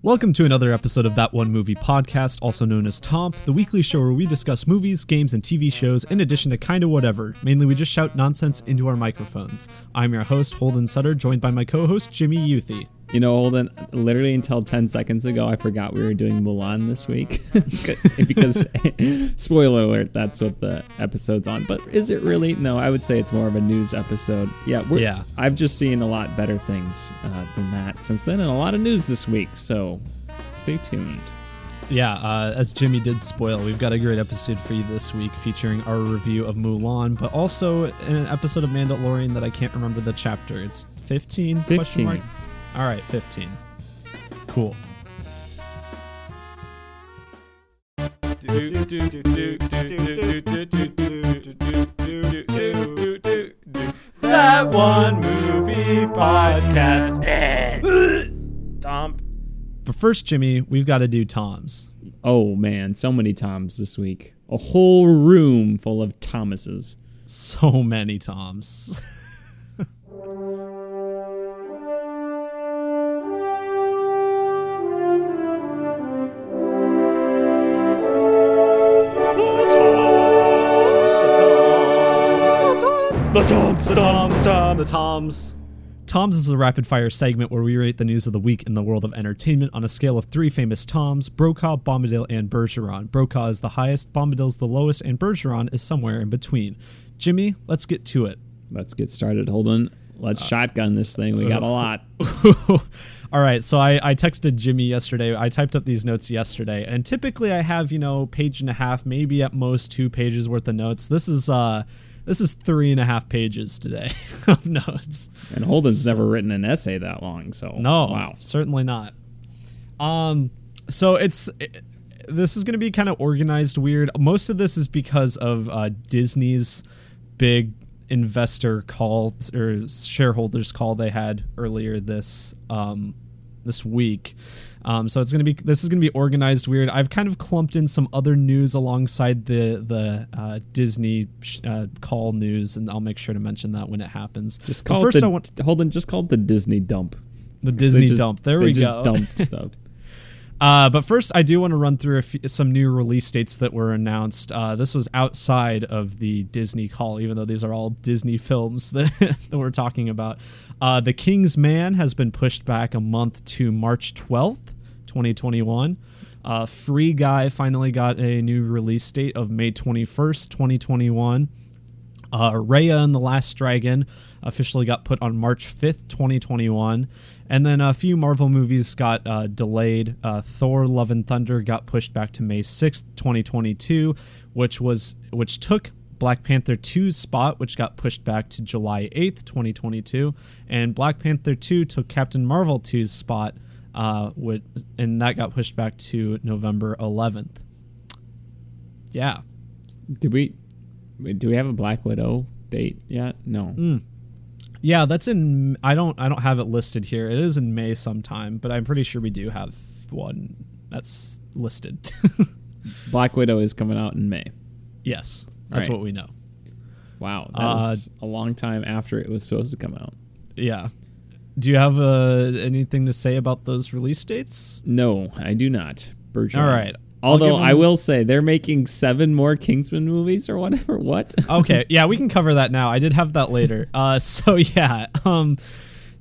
Welcome to another episode of That One Movie Podcast, also known as Tomp, the weekly show where we discuss movies, games, and TV shows, in addition to kinda whatever. Mainly, we just shout nonsense into our microphones. I'm your host, Holden Sutter, joined by my co host, Jimmy Youthy. You know, Holden, literally until 10 seconds ago, I forgot we were doing Mulan this week. because, spoiler alert, that's what the episode's on. But is it really? No, I would say it's more of a news episode. Yeah, Yeah. I've just seen a lot better things uh, than that since then, and a lot of news this week. So stay tuned. Yeah, uh, as Jimmy did spoil, we've got a great episode for you this week featuring our review of Mulan, but also an episode of Mandalorian that I can't remember the chapter. It's 15? Question 15. mark? All right, 15. Cool. That one movie podcast. Tom. But first, Jimmy, we've got to do Tom's. Oh man, so many Toms this week. A whole room full of Thomases. So many Toms. The Toms, the Toms, the Toms. Tom's is a rapid fire segment where we rate the news of the week in the world of entertainment on a scale of three famous Toms Brokaw, Bombadil, and Bergeron. Brokaw is the highest, Bombadil's the lowest, and Bergeron is somewhere in between. Jimmy, let's get to it. Let's get started, Holden. Let's shotgun this thing. We got a lot. All right, so I, I texted Jimmy yesterday. I typed up these notes yesterday, and typically I have you know page and a half, maybe at most two pages worth of notes. This is uh this is three and a half pages today of notes. And Holden's never written an essay that long, so No, wow. certainly not. Um, so it's it, this is going to be kind of organized weird. Most of this is because of uh, Disney's big investor call or shareholders call they had earlier this um, this week. Um, so it's gonna be this is gonna be organized weird. I've kind of clumped in some other news alongside the the uh, Disney sh- uh, call news, and I'll make sure to mention that when it happens. Just call first it the, I want Holden. Just call it the Disney dump. the Disney just- dump. There we just go. Dumped stuff. Uh, but first, I do want to run through a few, some new release dates that were announced. Uh, this was outside of the Disney call, even though these are all Disney films that, that we're talking about. Uh, the King's Man has been pushed back a month to March 12th, 2021. Uh, Free Guy finally got a new release date of May 21st, 2021. Uh, Raya and the Last Dragon officially got put on March 5th, 2021. And then a few Marvel movies got uh, delayed. Uh, Thor: Love and Thunder got pushed back to May 6th, 2022, which was which took Black Panther 2's spot, which got pushed back to July 8th, 2022, and Black Panther 2 took Captain Marvel 2's spot, uh, with, and that got pushed back to November 11th. Yeah, Did we? Do we have a Black Widow date yet? No. Yeah, that's in. I don't. I don't have it listed here. It is in May sometime, but I'm pretty sure we do have one that's listed. Black Widow is coming out in May. yes, that's Right. what we know. Wow, that Uh, was a long time after it was supposed to come out. Yeah. Do you have uh, anything to say about those release dates? No, I do not. Bergeron. All right. Although I will say they're making seven more Kingsman movies or whatever. What? Okay, yeah, we can cover that now. I did have that later. Uh, so yeah, um,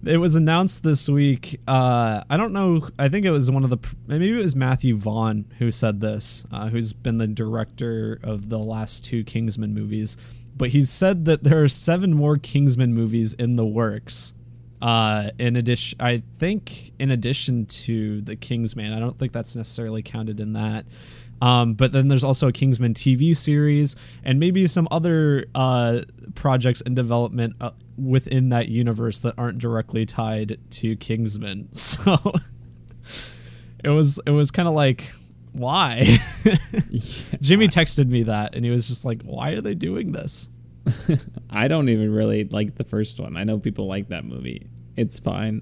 it was announced this week. Uh, I don't know. I think it was one of the maybe it was Matthew Vaughn who said this, uh, who's been the director of the last two Kingsman movies. But he said that there are seven more Kingsman movies in the works. Uh, in addition, I think in addition to the Kingsman, I don't think that's necessarily counted in that. Um, but then there's also a Kingsman TV series and maybe some other uh, projects in development uh, within that universe that aren't directly tied to Kingsman. So it was it was kind of like why? Jimmy texted me that and he was just like, "Why are they doing this?" I don't even really like the first one. I know people like that movie. It's fine.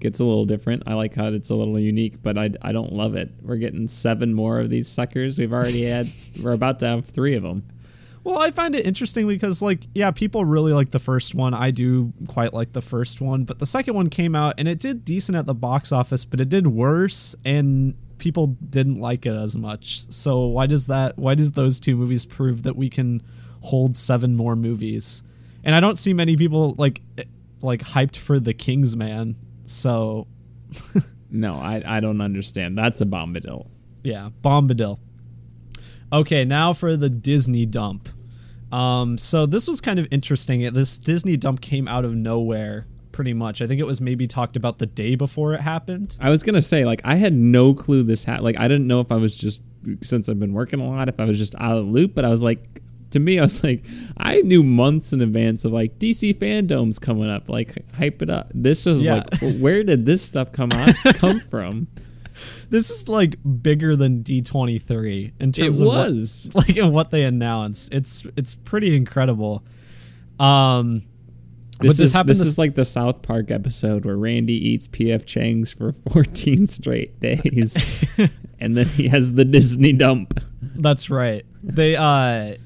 It's a little different. I like how it's a little unique, but I, I don't love it. We're getting seven more of these suckers. We've already had. we're about to have three of them. Well, I find it interesting because, like, yeah, people really like the first one. I do quite like the first one, but the second one came out and it did decent at the box office, but it did worse, and people didn't like it as much. So why does that? Why does those two movies prove that we can hold seven more movies? And I don't see many people like like hyped for the Kingsman. So no, I I don't understand. That's a bombadil. Yeah, bombadil. Okay, now for the Disney dump. Um, so this was kind of interesting. This Disney dump came out of nowhere, pretty much. I think it was maybe talked about the day before it happened. I was gonna say, like, I had no clue this had. Like, I didn't know if I was just since I've been working a lot, if I was just out of the loop. But I was like, to me, I was like, I knew months in advance of like DC fandoms coming up, like hype it up. This was yeah. like, where did this stuff come out come from? this is like bigger than D23 in terms it of was. What, like and what they announced. It's it's pretty incredible. Um this, this, is, this, this is like the South Park episode where Randy eats PF Chang's for 14 straight days and then he has the Disney dump. That's right. They uh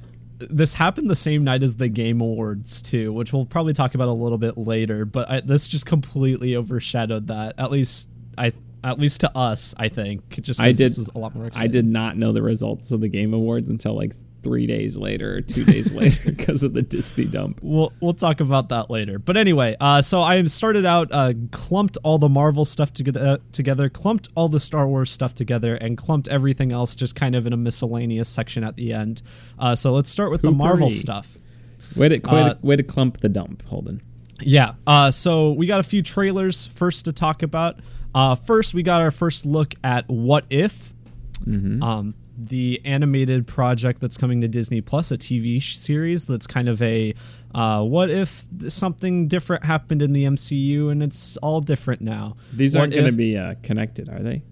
this happened the same night as the Game Awards too, which we'll probably talk about a little bit later. But I, this just completely overshadowed that. At least I at least to us, I think. Just I did, was a lot more exciting. I did not know the results of the Game Awards until like three days later or two days later because of the Disney dump. We'll we'll talk about that later. But anyway, uh, so I started out uh, clumped all the Marvel stuff to, uh, together, clumped all the Star Wars stuff together, and clumped everything else just kind of in a miscellaneous section at the end. Uh, so let's start with the Marvel stuff. Way to, way, to, uh, way to clump the dump, Holden. Yeah. Uh, so we got a few trailers first to talk about. Uh, first, we got our first look at What If, mm-hmm. um, the animated project that's coming to Disney Plus, a TV series that's kind of a uh, what if something different happened in the MCU and it's all different now. These aren't going to be uh, connected, are they?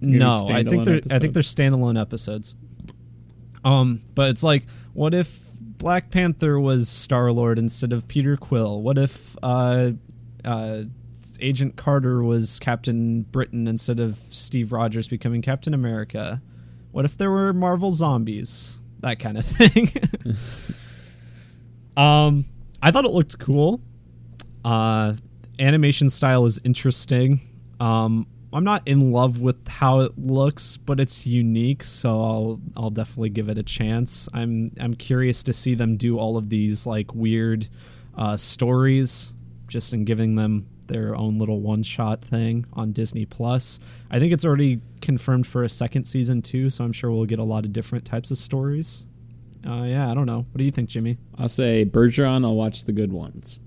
No, I think they're episodes? I think they're standalone episodes. Um, but it's like, what if Black Panther was Star Lord instead of Peter Quill? What if uh, uh, Agent Carter was Captain Britain instead of Steve Rogers becoming Captain America? What if there were Marvel zombies? That kind of thing. um, I thought it looked cool. Uh, animation style is interesting. Um, I'm not in love with how it looks, but it's unique, so I'll I'll definitely give it a chance. I'm I'm curious to see them do all of these like weird uh, stories, just in giving them their own little one shot thing on Disney Plus. I think it's already confirmed for a second season too, so I'm sure we'll get a lot of different types of stories. Uh, yeah, I don't know. What do you think, Jimmy? I'll say Bergeron. I'll watch the good ones,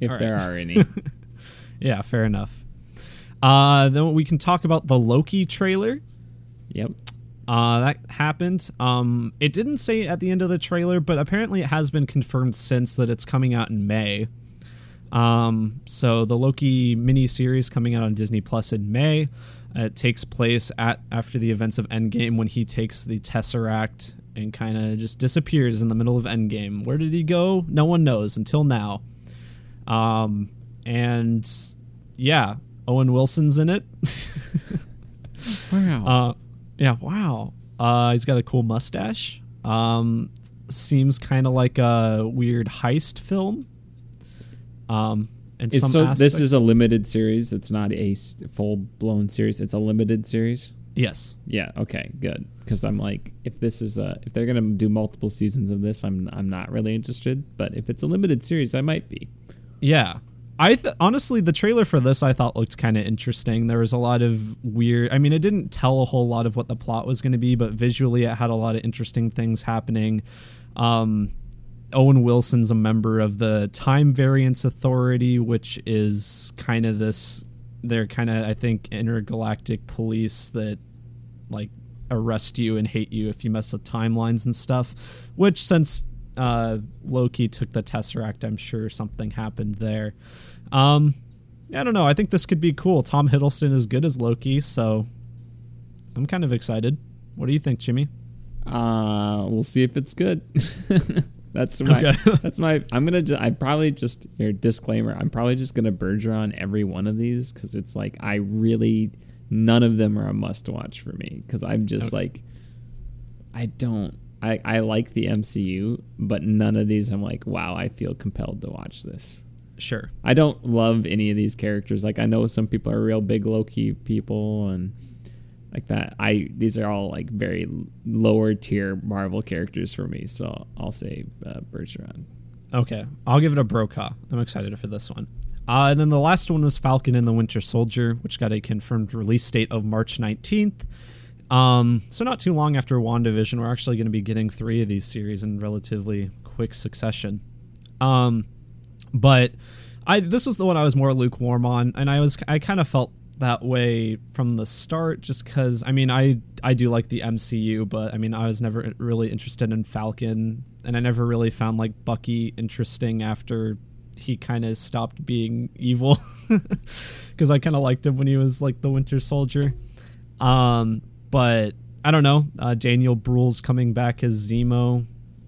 if right. there are any. yeah, fair enough. Uh, then we can talk about the Loki trailer. Yep. Uh, that happened. Um, it didn't say at the end of the trailer, but apparently it has been confirmed since that it's coming out in May. Um, so the Loki miniseries coming out on Disney Plus in May. It takes place at after the events of Endgame when he takes the Tesseract and kind of just disappears in the middle of Endgame. Where did he go? No one knows until now. Um, and yeah, Owen Wilson's in it. wow. Uh, yeah, wow. Uh, he's got a cool mustache. Um, seems kind of like a weird heist film. Um, and some so this is a limited series. It's not a full blown series. It's a limited series. Yes. Yeah. Okay. Good. Because I'm like, if this is a, if they're gonna do multiple seasons of this, I'm I'm not really interested. But if it's a limited series, I might be. Yeah. I th- honestly, the trailer for this I thought looked kind of interesting. There was a lot of weird. I mean, it didn't tell a whole lot of what the plot was going to be, but visually, it had a lot of interesting things happening. Um, Owen Wilson's a member of the Time Variance Authority, which is kind of this. They're kind of, I think, intergalactic police that like arrest you and hate you if you mess with timelines and stuff. Which, since uh, Loki took the Tesseract, I'm sure something happened there. Um, I don't know. I think this could be cool. Tom Hiddleston is good as Loki, so I'm kind of excited. What do you think, Jimmy? Uh, we'll see if it's good. That's my. Okay. that's my. I'm gonna. Ju- I probably just here disclaimer. I'm probably just gonna Bergeron every one of these because it's like I really none of them are a must watch for me because I'm just okay. like I don't I, I like the MCU, but none of these I'm like, wow, I feel compelled to watch this. Sure. I don't love any of these characters. Like I know some people are real big Loki people and like that. I these are all like very lower tier Marvel characters for me. So I'll say uh, Bergeron. Okay, I'll give it a Brokaw. I'm excited for this one. Uh, and then the last one was Falcon and the Winter Soldier, which got a confirmed release date of March 19th. Um, so not too long after WandaVision, we're actually going to be getting three of these series in relatively quick succession. Um, but I this was the one I was more lukewarm on, and I was I kind of felt that way from the start, just because I mean I I do like the MCU, but I mean I was never really interested in Falcon, and I never really found like Bucky interesting after he kind of stopped being evil, because I kind of liked him when he was like the Winter Soldier. Um, but I don't know. Uh, Daniel Bruhl's coming back as Zemo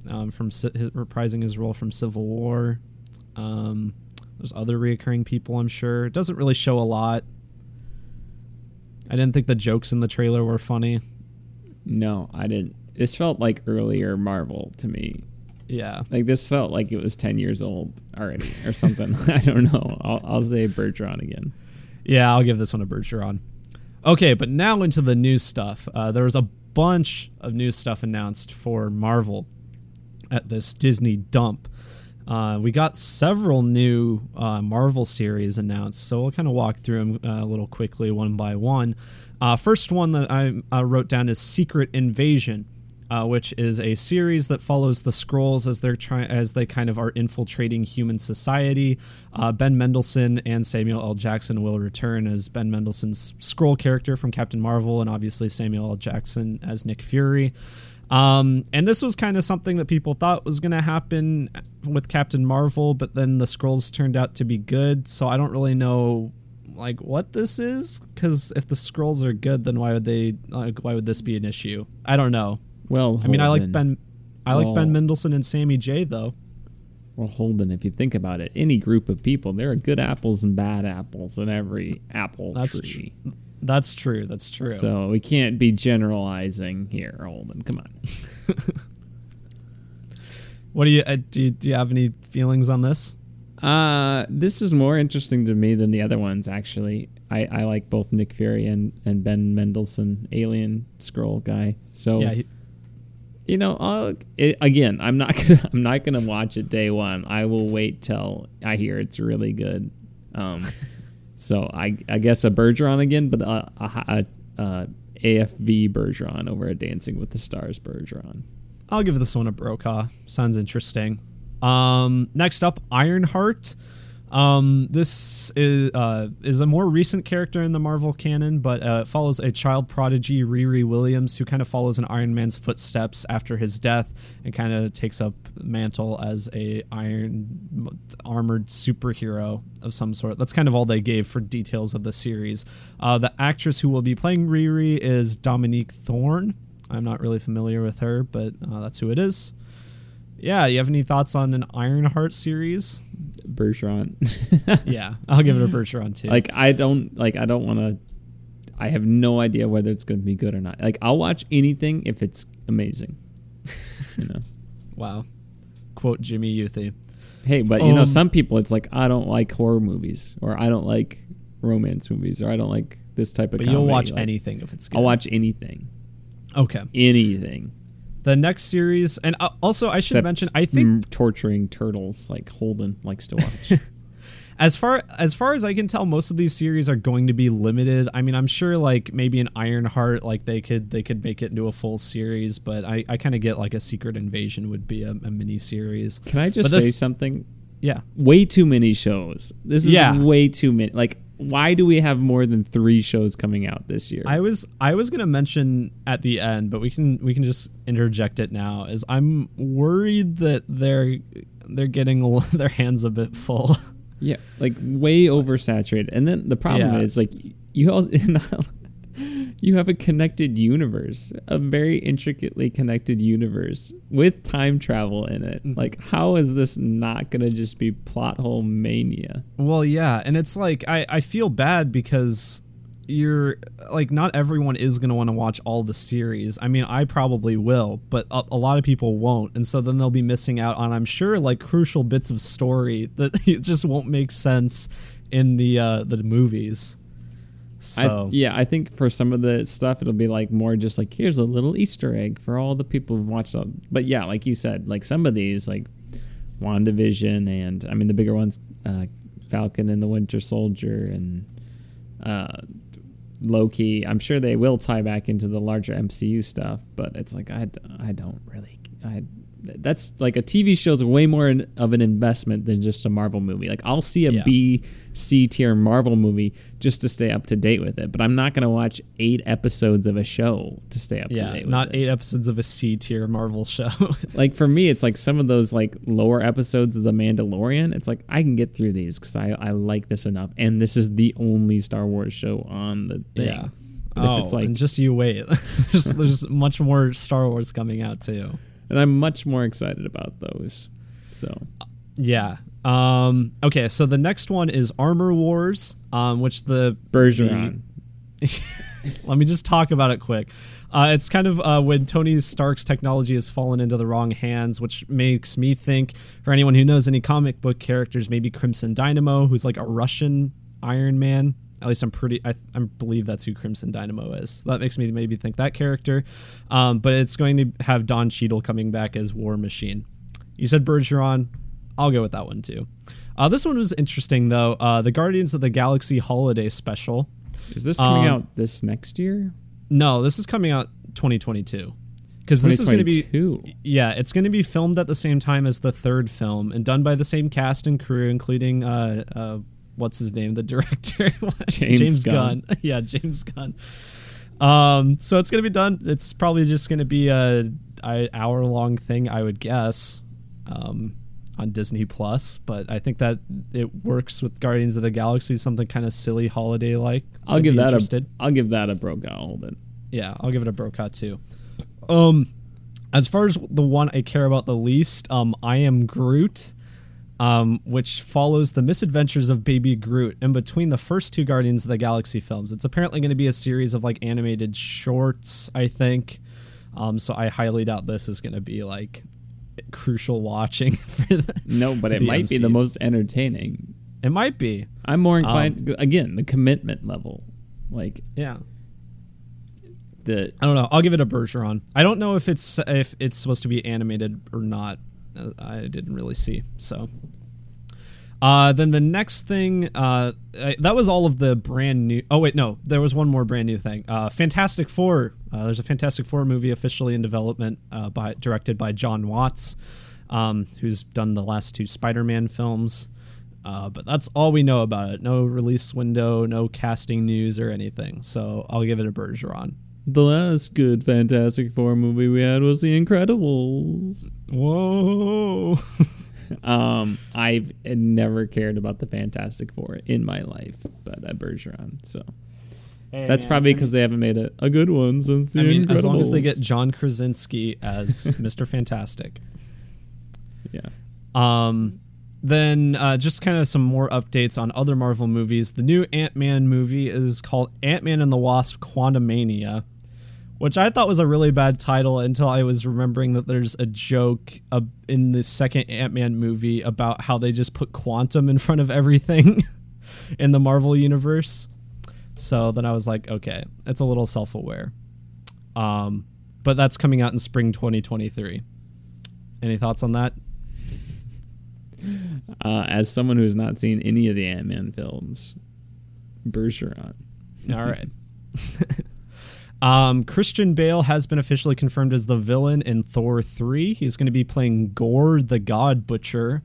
um, from his, reprising his role from Civil War. Um, there's other reoccurring people, I'm sure. It doesn't really show a lot. I didn't think the jokes in the trailer were funny. No, I didn't. This felt like earlier Marvel to me. Yeah. Like this felt like it was 10 years old already or something. I don't know. I'll, I'll say Bergeron again. Yeah, I'll give this one a Bergeron. Okay, but now into the new stuff. Uh, there was a bunch of new stuff announced for Marvel at this Disney dump. Uh, we got several new uh, Marvel series announced, so we'll kind of walk through them uh, a little quickly, one by one. Uh, first one that I wrote down is Secret Invasion uh, which is a series that follows the Skrulls as they're as they kind of are infiltrating human society. Uh, ben Mendelsohn and Samuel L. Jackson will return as Ben Mendelsohn's Skrull character from Captain Marvel, and obviously Samuel L. Jackson as Nick Fury. Um, and this was kind of something that people thought was going to happen with Captain Marvel, but then the Skrulls turned out to be good. So I don't really know like what this is because if the Skrulls are good, then why would they like why would this be an issue? I don't know. Well, I mean, I like Ben. I like well, Ben Mendelsohn and Sammy J though. Well, Holden, if you think about it, any group of people, there are good apples and bad apples in every apple that's tree. Tr- that's true. That's true. So we can't be generalizing here, Holden. Come on. what do you, uh, do you do? You have any feelings on this? Uh, this is more interesting to me than the other ones. Actually, I, I like both Nick Fury and, and Ben Mendelsohn, Alien Skrull guy. So yeah, he, you know, I'll, it, again, I'm not gonna I'm not gonna watch it day one. I will wait till I hear it's really good. Um, so I I guess a Bergeron again, but a, a, a AFV Bergeron over a Dancing with the Stars Bergeron. I'll give this one a Brokaw. Sounds interesting. Um, next up, Ironheart. Um, this is uh, is a more recent character in the Marvel canon, but uh, follows a child prodigy, Riri Williams, who kind of follows in Iron Man's footsteps after his death and kind of takes up mantle as a iron armored superhero of some sort. That's kind of all they gave for details of the series. Uh, the actress who will be playing Riri is Dominique Thorne. I'm not really familiar with her, but uh, that's who it is. Yeah, you have any thoughts on an Ironheart series? Bergeron. yeah, I'll give it a Bergeron too. Like I don't like I don't want to. I have no idea whether it's going to be good or not. Like I'll watch anything if it's amazing. you know. Wow. Quote Jimmy Youthy. Hey, but um, you know um, some people it's like I don't like horror movies or I don't like romance movies or I don't like this type of. But comedy. you'll watch like, anything if it's good. I'll watch anything. Okay. Anything. The next series, and uh, also I should Except mention, I think torturing turtles like Holden likes to watch. as far as far as I can tell, most of these series are going to be limited. I mean, I'm sure like maybe an Ironheart, like they could they could make it into a full series, but I, I kind of get like a Secret Invasion would be a, a mini series. Can I just this, say something? Yeah, way too many shows. This is yeah. way too many. Like why do we have more than three shows coming out this year? I was I was gonna mention at the end, but we can we can just interject it now. Is I'm worried that they're they're getting their hands a bit full. Yeah, like way oversaturated. And then the problem yeah. is like you all you have a connected universe, a very intricately connected universe with time travel in it. Mm-hmm. Like, how is this not going to just be plot hole mania? Well, yeah. And it's like, I, I feel bad because you're like not everyone is going to want to watch all the series. I mean, I probably will, but a, a, lot of people won't, and so then they'll be missing out on I'm sure like crucial bits of story that just won't make sense in the uh the movies. So I, yeah, I think for some of the stuff it'll be like more just like here's a little Easter egg for all the people who watched them. But yeah, like you said, like some of these like WandaVision and I mean the bigger ones, uh, Falcon and the Winter Soldier and uh, Loki. I'm sure they will tie back into the larger MCU stuff, but it's like I, I don't really I that's like a TV show is way more of an investment than just a Marvel movie. Like I'll see a yeah. B, C tier Marvel movie just to stay up to date with it, but I'm not going to watch eight episodes of a show to stay up yeah, to date. not it. eight episodes of a C tier Marvel show. like for me, it's like some of those like lower episodes of The Mandalorian. It's like I can get through these because I I like this enough, and this is the only Star Wars show on the thing. Yeah. But oh, if it's oh, like, and just you wait. there's, there's much more Star Wars coming out too and I'm much more excited about those. So, yeah. Um, okay, so the next one is Armor Wars, um, which the Bergeron. The, let me just talk about it quick. Uh, it's kind of uh, when Tony Stark's technology has fallen into the wrong hands, which makes me think, for anyone who knows any comic book characters, maybe Crimson Dynamo, who's like a Russian Iron Man. At least I'm pretty. I, I believe that's who Crimson Dynamo is. That makes me maybe think that character. Um, but it's going to have Don Cheadle coming back as War Machine. You said Bergeron. I'll go with that one too. Uh, this one was interesting though. Uh, the Guardians of the Galaxy Holiday Special. Is this coming um, out this next year? No, this is coming out 2022 because this is going to be yeah it's going to be filmed at the same time as the third film and done by the same cast and crew including uh, uh, what's his name, the director, James, James Gunn. Gunn. yeah, James Gunn. Um, so it's gonna be done. It's probably just gonna be a, a hour long thing, I would guess, um, on Disney Plus. But I think that it works with Guardians of the Galaxy, something kind of silly holiday like. I'll give that interested. a. I'll give that a Brokaw. Hold it. Yeah, I'll give it a Brokaw too. Um, as far as the one I care about the least, um, I am Groot um, which follows the misadventures of Baby Groot in between the first two Guardians of the Galaxy films. It's apparently going to be a series of like animated shorts, I think. Um, so I highly doubt this is going to be like crucial watching for the, No, but it might MCU. be the most entertaining. It might be. I'm more inclined um, again, the commitment level. Like Yeah. The I don't know. I'll give it a Bergeron. I don't know if it's if it's supposed to be animated or not. I didn't really see. So, uh, then the next thing, uh, that was all of the brand new. Oh wait, no, there was one more brand new thing. Uh, Fantastic Four. Uh, there's a Fantastic Four movie officially in development, uh, by directed by John Watts, um, who's done the last two Spider-Man films. Uh, but that's all we know about it. No release window, no casting news or anything. So I'll give it a Bergeron. The last good Fantastic Four movie we had was The Incredibles. Whoa. um, I've never cared about the Fantastic Four in my life, but at Bergeron, so. Hey, That's probably because they haven't made a, a good one since the I mean, Incredibles. as long as they get John Krasinski as Mr. Fantastic. Yeah. Um, then uh, just kind of some more updates on other Marvel movies. The new Ant Man movie is called Ant Man and the Wasp: Quantumania which I thought was a really bad title until I was remembering that there's a joke uh, in the second Ant Man movie about how they just put quantum in front of everything in the Marvel universe. So then I was like, okay, it's a little self aware. Um, but that's coming out in spring 2023. Any thoughts on that? Uh, as someone who's not seen any of the Ant Man films, Bergeron. All right. Um, Christian Bale has been officially confirmed as the villain in Thor 3. He's going to be playing Gorr the God Butcher.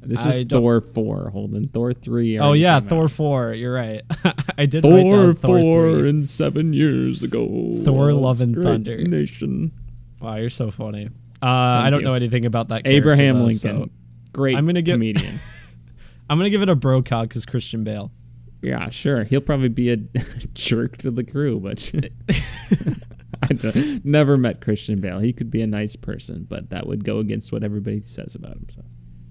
This is Thor 4, Holden. Thor 3. Oh, yeah, Thor out. 4. You're right. I did Thor, Thor 4 and seven years ago. Thor Love and Thunder. Nation. Wow, you're so funny. Uh, I don't you. know anything about that Abraham though, Lincoln. So Great I'm gonna give, comedian. I'm going to give it a bro Brokaw because Christian Bale. Yeah, sure. He'll probably be a jerk to the crew, but I never met Christian Bale. He could be a nice person, but that would go against what everybody says about him. So.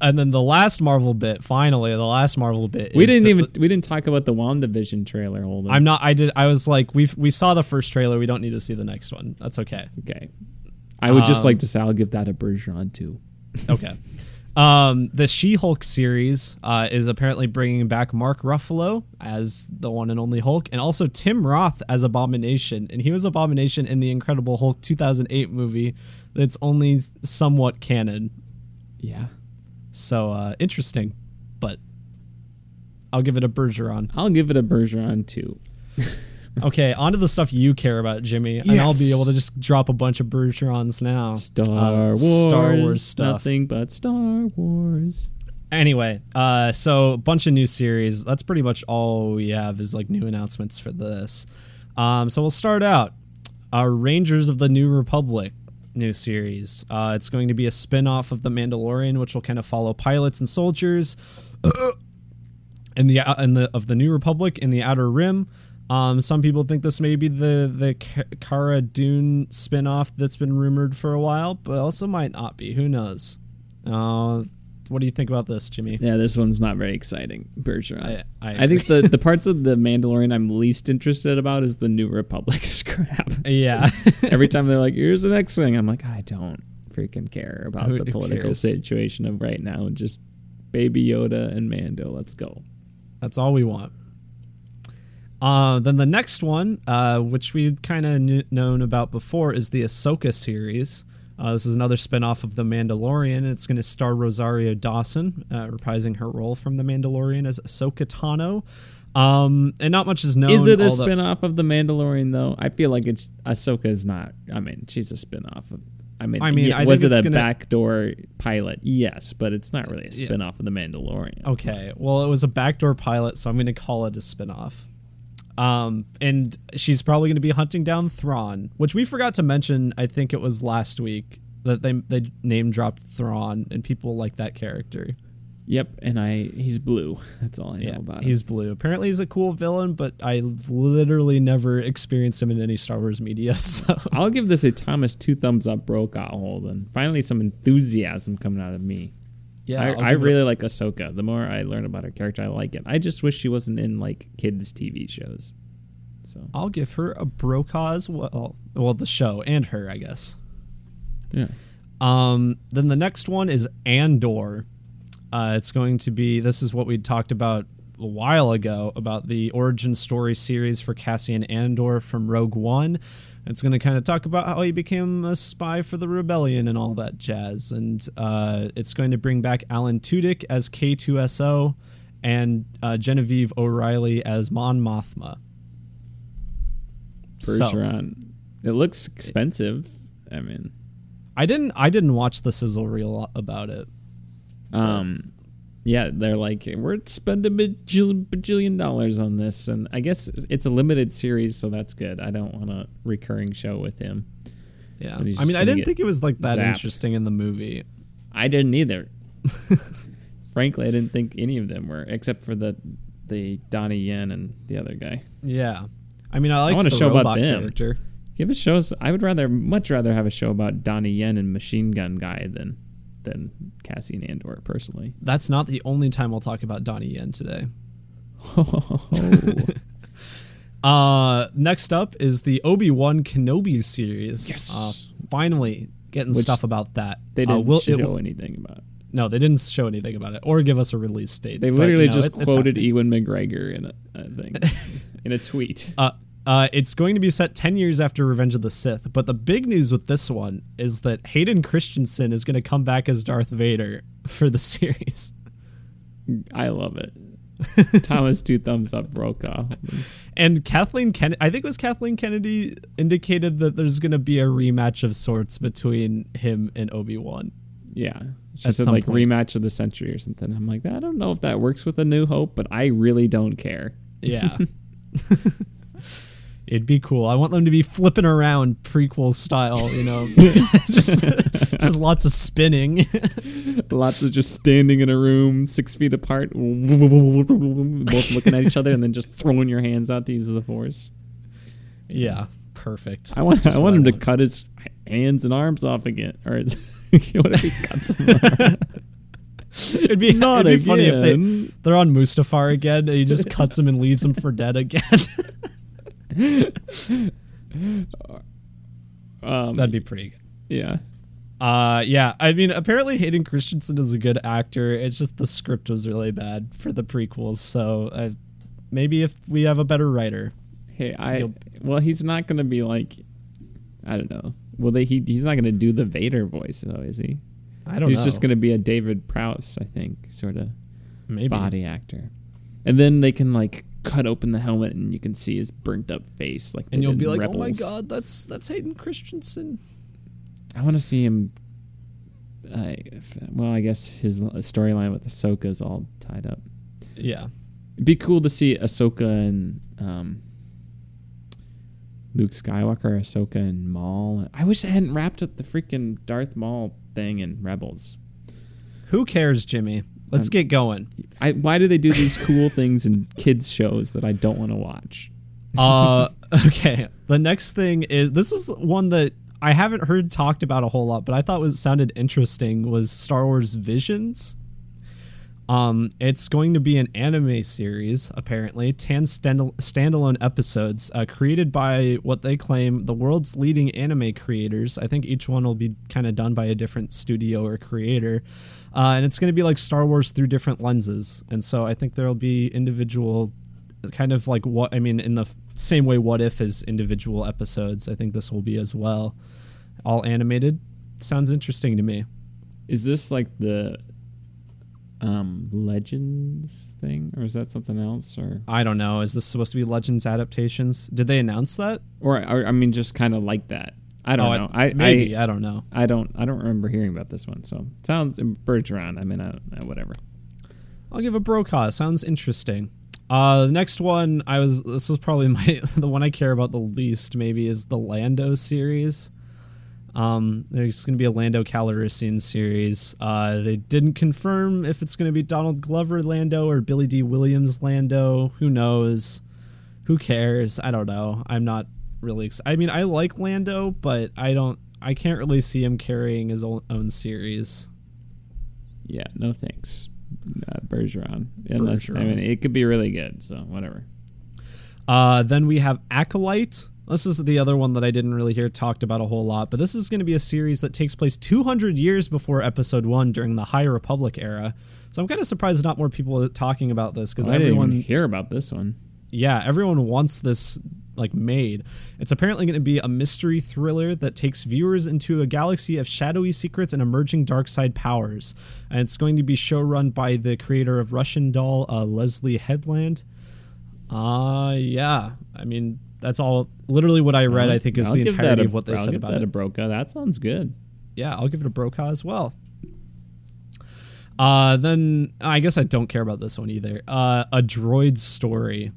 and then the last Marvel bit, finally, the last Marvel bit. We is didn't that even we didn't talk about the WandaVision trailer. Hold on. I'm not. I did. I was like, we we saw the first trailer. We don't need to see the next one. That's okay. okay. I would just Um, like to say I'll give that a Bergeron too. Okay. Um, the She-Hulk series uh, is apparently bringing back Mark Ruffalo as the one and only Hulk, and also Tim Roth as Abomination. And he was Abomination in the Incredible Hulk 2008 movie. That's only somewhat canon. Yeah. So uh, interesting, but I'll give it a Bergeron. I'll give it a Bergeron too. Okay, on to the stuff you care about, Jimmy, and I'll be able to just drop a bunch of Bergerons now. Star Uh, Wars. Star Wars stuff. Nothing but Star Wars. Anyway, uh, so a bunch of new series. That's pretty much all we have is like new announcements for this. Um, so we'll start out. Our Rangers of the New Republic new series. Uh, it's going to be a spin-off of The Mandalorian, which will kind of follow pilots and soldiers in the uh, in the of the New Republic in the Outer Rim. Um, some people think this may be the the Cara Dune spin-off that's been rumored for a while, but also might not be. Who knows? Uh, what do you think about this, Jimmy? Yeah, this one's not very exciting. Bergeron. I- I I think the, the parts of the Mandalorian I'm least interested about is the New Republic scrap. Yeah. Every time they're like, "Here's the next thing," I'm like, I don't freaking care about Who- the political situation of right now. Just Baby Yoda and Mando. Let's go. That's all we want. Uh, then the next one, uh, which we've kind of kn- known about before, is the Ahsoka series. Uh, this is another spin-off of The Mandalorian. It's going to star Rosario Dawson, uh, reprising her role from The Mandalorian as Ahsoka Tano. Um, and not much is known. is it a the- spin-off of the Mandalorian though? I feel like it's Ahsoka is not. I mean, she's a spin-off of. I mean, I mean, yeah, I was it a gonna- backdoor pilot? Yes, but it's not really a Yeah. spin-off of the Mandalorian. Okay, well, it was a backdoor pilot, so I'm going to call it a spinoff. Um, and she's probably going to be hunting down Thrawn, which we forgot to mention. I think it was last week that they they name dropped Thrawn, and people like that character. Yep, and I he's blue. That's all I know about him. he's blue. Apparently, he's a cool villain, but I literally never experienced him in any Star Wars media. So I'll give this a Thomas two thumbs up Brokaw Holden. Finally, some enthusiasm coming out of me. Yeah, I, I it- really like Ahsoka. The more I learn about her character, I like it. I just wish she wasn't in like kids' TV shows. So I'll give her a Brokaw as well. Well, the show and her, I guess. yeah, Um, then the next one is Andor. Uh, it's going to be this is what we talked about a while ago about the origin story series for Cassian Andor from Rogue One. It's going to kind of talk about how he became a spy for the rebellion and all that jazz. And uh, it's going to bring back Alan Tudyk as K2SO and uh, Genevieve O'Reilly as Mon Mothma. So, Bergeron. It looks expensive. I mean, I didn't I didn't watch the sizzle reel about it. um, yeah, they're like we're spending a bajillion, bajillion dollars on this, and I guess it's a limited series, so that's good. I don't want a recurring show with him. Yeah. I mean, I didn't think it was like that zapped. interesting in the movie. I didn't either. Frankly, I didn't think any of them were, except for the the Donnie Yen and the other guy. Yeah. I mean, I a the show about robot them. character. Give us shows. I would rather, much rather, have a show about Donnie Yen and Machine Gun Guy than than Cassian Andor, personally. That's not the only time we'll talk about Donnie Yen today. Uh, next up is the Obi Wan Kenobi series. Yes. Uh, finally getting Which stuff about that. they Uh, didn't will- show will- anything about. it. no, they didn't show anything about it or give us a release date. They but, literally you know, just it- quoted. Ewan McGregor in a, a thing, in a tweet. Uh, uh, it's going to be set 10 years after Revenge of the Sith, but the big news with this one is that Hayden Christensen is going to come back as Darth Vader for the series. I love it. Thomas two thumbs up Brokaw. And Kathleen Kennedy, I think it was Kathleen Kennedy, indicated that there's going to be a rematch of sorts between him and Obi Wan. Yeah. She At said like point. rematch of the century or something. I'm like, I don't know if that works with A New Hope, but I really don't care. Yeah. It'd be cool. I want them to be flipping around prequel style, you know, just just lots of spinning. Lots of just standing in a room six feet apart, both looking at each other, and then just throwing your hands out to use the force. yeah, perfect. I want, Just I want him to want. cut his hands and arms off again, or his, whatever he cuts them off. it'd be, Not it'd be funny if they they're on Mustafar again and he just cuts him and leaves him for dead again. Um, That'd be pretty good. yeah. Uh, yeah. I mean, apparently Hayden Christensen is a good actor. It's just the script was really bad for the prequels. So uh, maybe if we have a better writer, Hey, I well, he's not gonna be like, I don't know. Well, they, he he's not gonna do the Vader voice though, is he? I don't he's know. just gonna be a David Prowse, I think, sort of maybe. body actor. And then they can like cut open the helmet and you can see his burnt up face, like and you'll be like, "Oh my god, that's that's Hayden Christensen." I want to see him. Uh, if- well, I guess his storyline with Ahsoka is all tied up. Yeah. It'd be cool to see Ahsoka and um, Luke Skywalker, Ahsoka and Maul. I wish I hadn't wrapped up the freaking Darth Maul thing in Rebels. Who cares, Jimmy? Let's Um, get going. I why do they do these cool things in kids shows that I don't want to watch? Uh, okay. The next thing is this is one that I haven't heard talked about a whole lot, but I thought was sounded interesting. Was Star Wars Visions? Um, it's going to be an anime series, apparently, 10 stand- standalone episodes uh, created by what they claim the world's leading anime creators. I think each one will be kind of done by a different studio or creator. Uh, and it's going to be like Star Wars through different lenses. And so I think there'll be individual, kind of like what, I mean, in the same way What If is individual episodes, I think this will be as well. All animated. Sounds interesting to me. Is this like the um Legends thing, or is that something else, or I don't know. Is this supposed to be Legends adaptations? Did they announce that? or, or I mean, just kind of like that? I don't Oh, know. I maybe I, I, don't know. I don't I don't remember hearing about this one. So sounds Bergeron. I mean, I, uh, whatever. I'll give a Brokaw. Sounds interesting. Uh, the next one I was this was probably my the one I care about the least. Maybe is the Lando series. Um, there's going to be a Lando Calrissian series. Uh, they didn't confirm if it's going to be Donald Glover Lando or Billy Dee Williams Lando. Who knows? Who cares? I don't know. I'm not really. Ex- I mean, I like Lando, but I don't. I can't really see him carrying his own, own series. Yeah, no thanks, uh, Bergeron. Unless I mean, it could be really good. So whatever. Uh, then we have Acolyte. This is the other one that I didn't really hear talked about a whole lot, but this is going to be a series that takes place 200 years before Episode 1 during the High Republic era. So I'm kind of surprised not more people are talking about this because didn't everyone, hear about this one. yeah, everyone wants this like made. It's apparently going to be a mystery thriller that takes viewers into a galaxy of shadowy secrets and emerging dark side powers. And it's going to be showrun by the creator of Russian Doll, uh, Leslie Headland. Uh yeah. I mean, that's all literally what I read, I think is I'll the entirety a- of what they I'll said about that it. a Brokaw. That sounds good. yeah, I'll give it a Brokaw as well. Uh, then I guess I don't care about this one either. Uh, a droid story.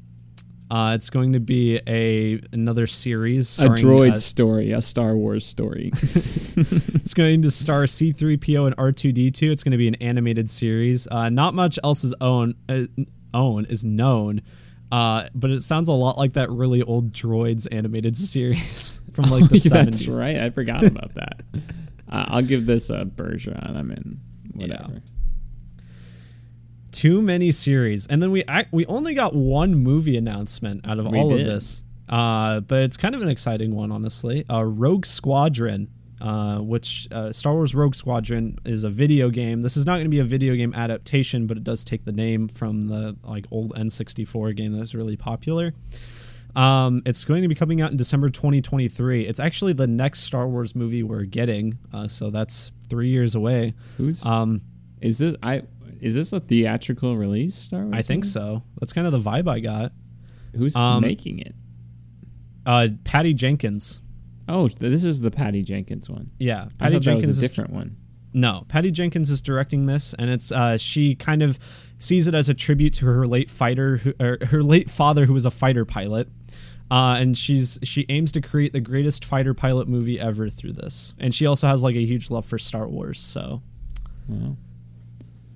Uh, it's going to be a another series. A droid uh, story, a Star Wars story. it's going to star C3PO and R2D2. It's going to be an animated series. Uh, not much else is own uh, own is known. Uh, but it sounds a lot like that really old droids animated series from like the Oh, That's 70s. right. I forgot about that. uh, I'll give this a Bergeron. I'm in. Whatever. too many series and then we act, we only got one movie announcement out of We all of this uh, but it's kind of an exciting one honestly uh, rogue squadron uh, which uh, star wars rogue squadron is a video game this is not going to be a video game adaptation but it does take the name from the like old n64 game that was really popular um, it's going to be coming out in December 2023. It's actually the next Star Wars movie we're getting, uh, so that's three years away. Who's Um, is this? I is this a theatrical release? Star Wars. I think movie? so. That's kind of the vibe I got. Who's Um, making it? Uh, Patty Jenkins. Oh, this is the Patty Jenkins one. Yeah, Patty Jenkins was a is different one. no. Patty Jenkins is directing this, and it's uh, she kind of sees it as a tribute to her late fighter, who, or her late father, who was a fighter pilot. Uh, and she's she aims to create the greatest fighter pilot movie ever through this, and she also has like a huge love for Star Wars. So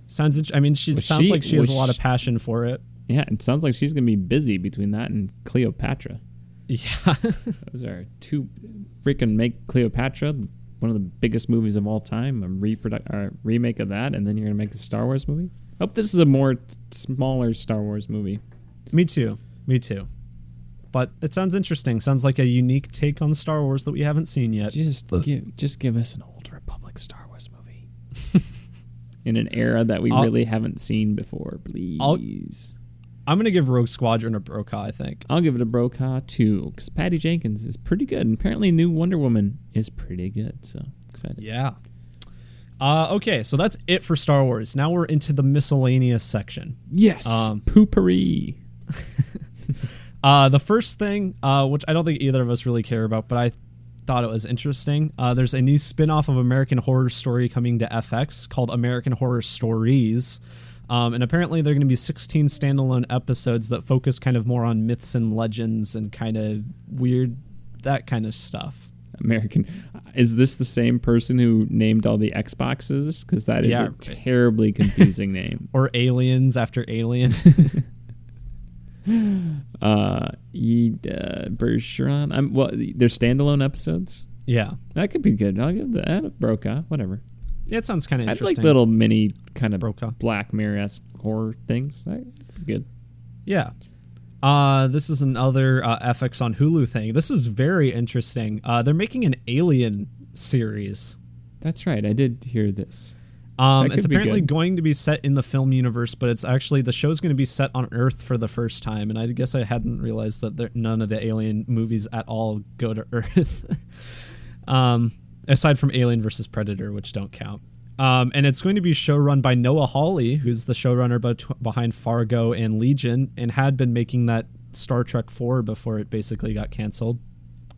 sounds. I mean, she Was sounds she- like she has a lot of passion for it. Yeah, it sounds like she's gonna be busy between that and Cleopatra. Yeah, Those are two freaking make Cleopatra one of the biggest movies of all time, a reproduct, uh, remake of that, and then you're gonna make a Star Wars movie. Hope this is a more t- smaller Star Wars movie. Me too. Me too. But it sounds interesting. Sounds like a unique take on Star Wars that we haven't seen yet. Just give, just give us an old Republic Star Wars movie in an era that we I'll- really haven't seen before, please. I'll- I'll, I'm gonna give Rogue Squadron a Brokaw. I think. I'll give it a Brokaw too, because Patty Jenkins is pretty good, and apparently new Wonder Woman is pretty good. So excited. Yeah. Uh, okay, so that's it for Star Wars. Now we're into the miscellaneous section. Yes, Um, poopery. Uh, the first thing, uh, which I don't think either of us really care about, but I thought it was interesting. Uh, there's a new spin off of American Horror Story coming to FX called American Horror Stories. Um, and apparently, there are going to be 16 standalone episodes that focus kind of more on myths and legends and kind of weird, that kind of stuff. American. Is this the same person who named all the Xboxes? Because that is Yeah. a terribly confusing name. Or aliens after alien. Uh, Ed uh, Bergeron. I'm well. They're standalone episodes. yeah. That could be good. I'll give that a Brokaw. Whatever. Yeah, it sounds kind of I'd interesting. like little mini kind of Brokaw. Black Mirror esque horror things. That'd be good. Yeah. Uh, this is another uh, FX on Hulu thing. This is very interesting. Uh, they're making an Alien series. That's right. I did hear this. Um, it's apparently going to be set in the film universe, but it's actually the show's going to be set on Earth for the first time. And I guess I hadn't realized that there, none of the Alien movies at all go to Earth, um, aside from Alien versus Predator, which don't count. Um, and it's going to be showrun by Noah Hawley, who's the showrunner bet- behind Fargo and Legion, and had been making that Star Trek 4 before it basically got canceled.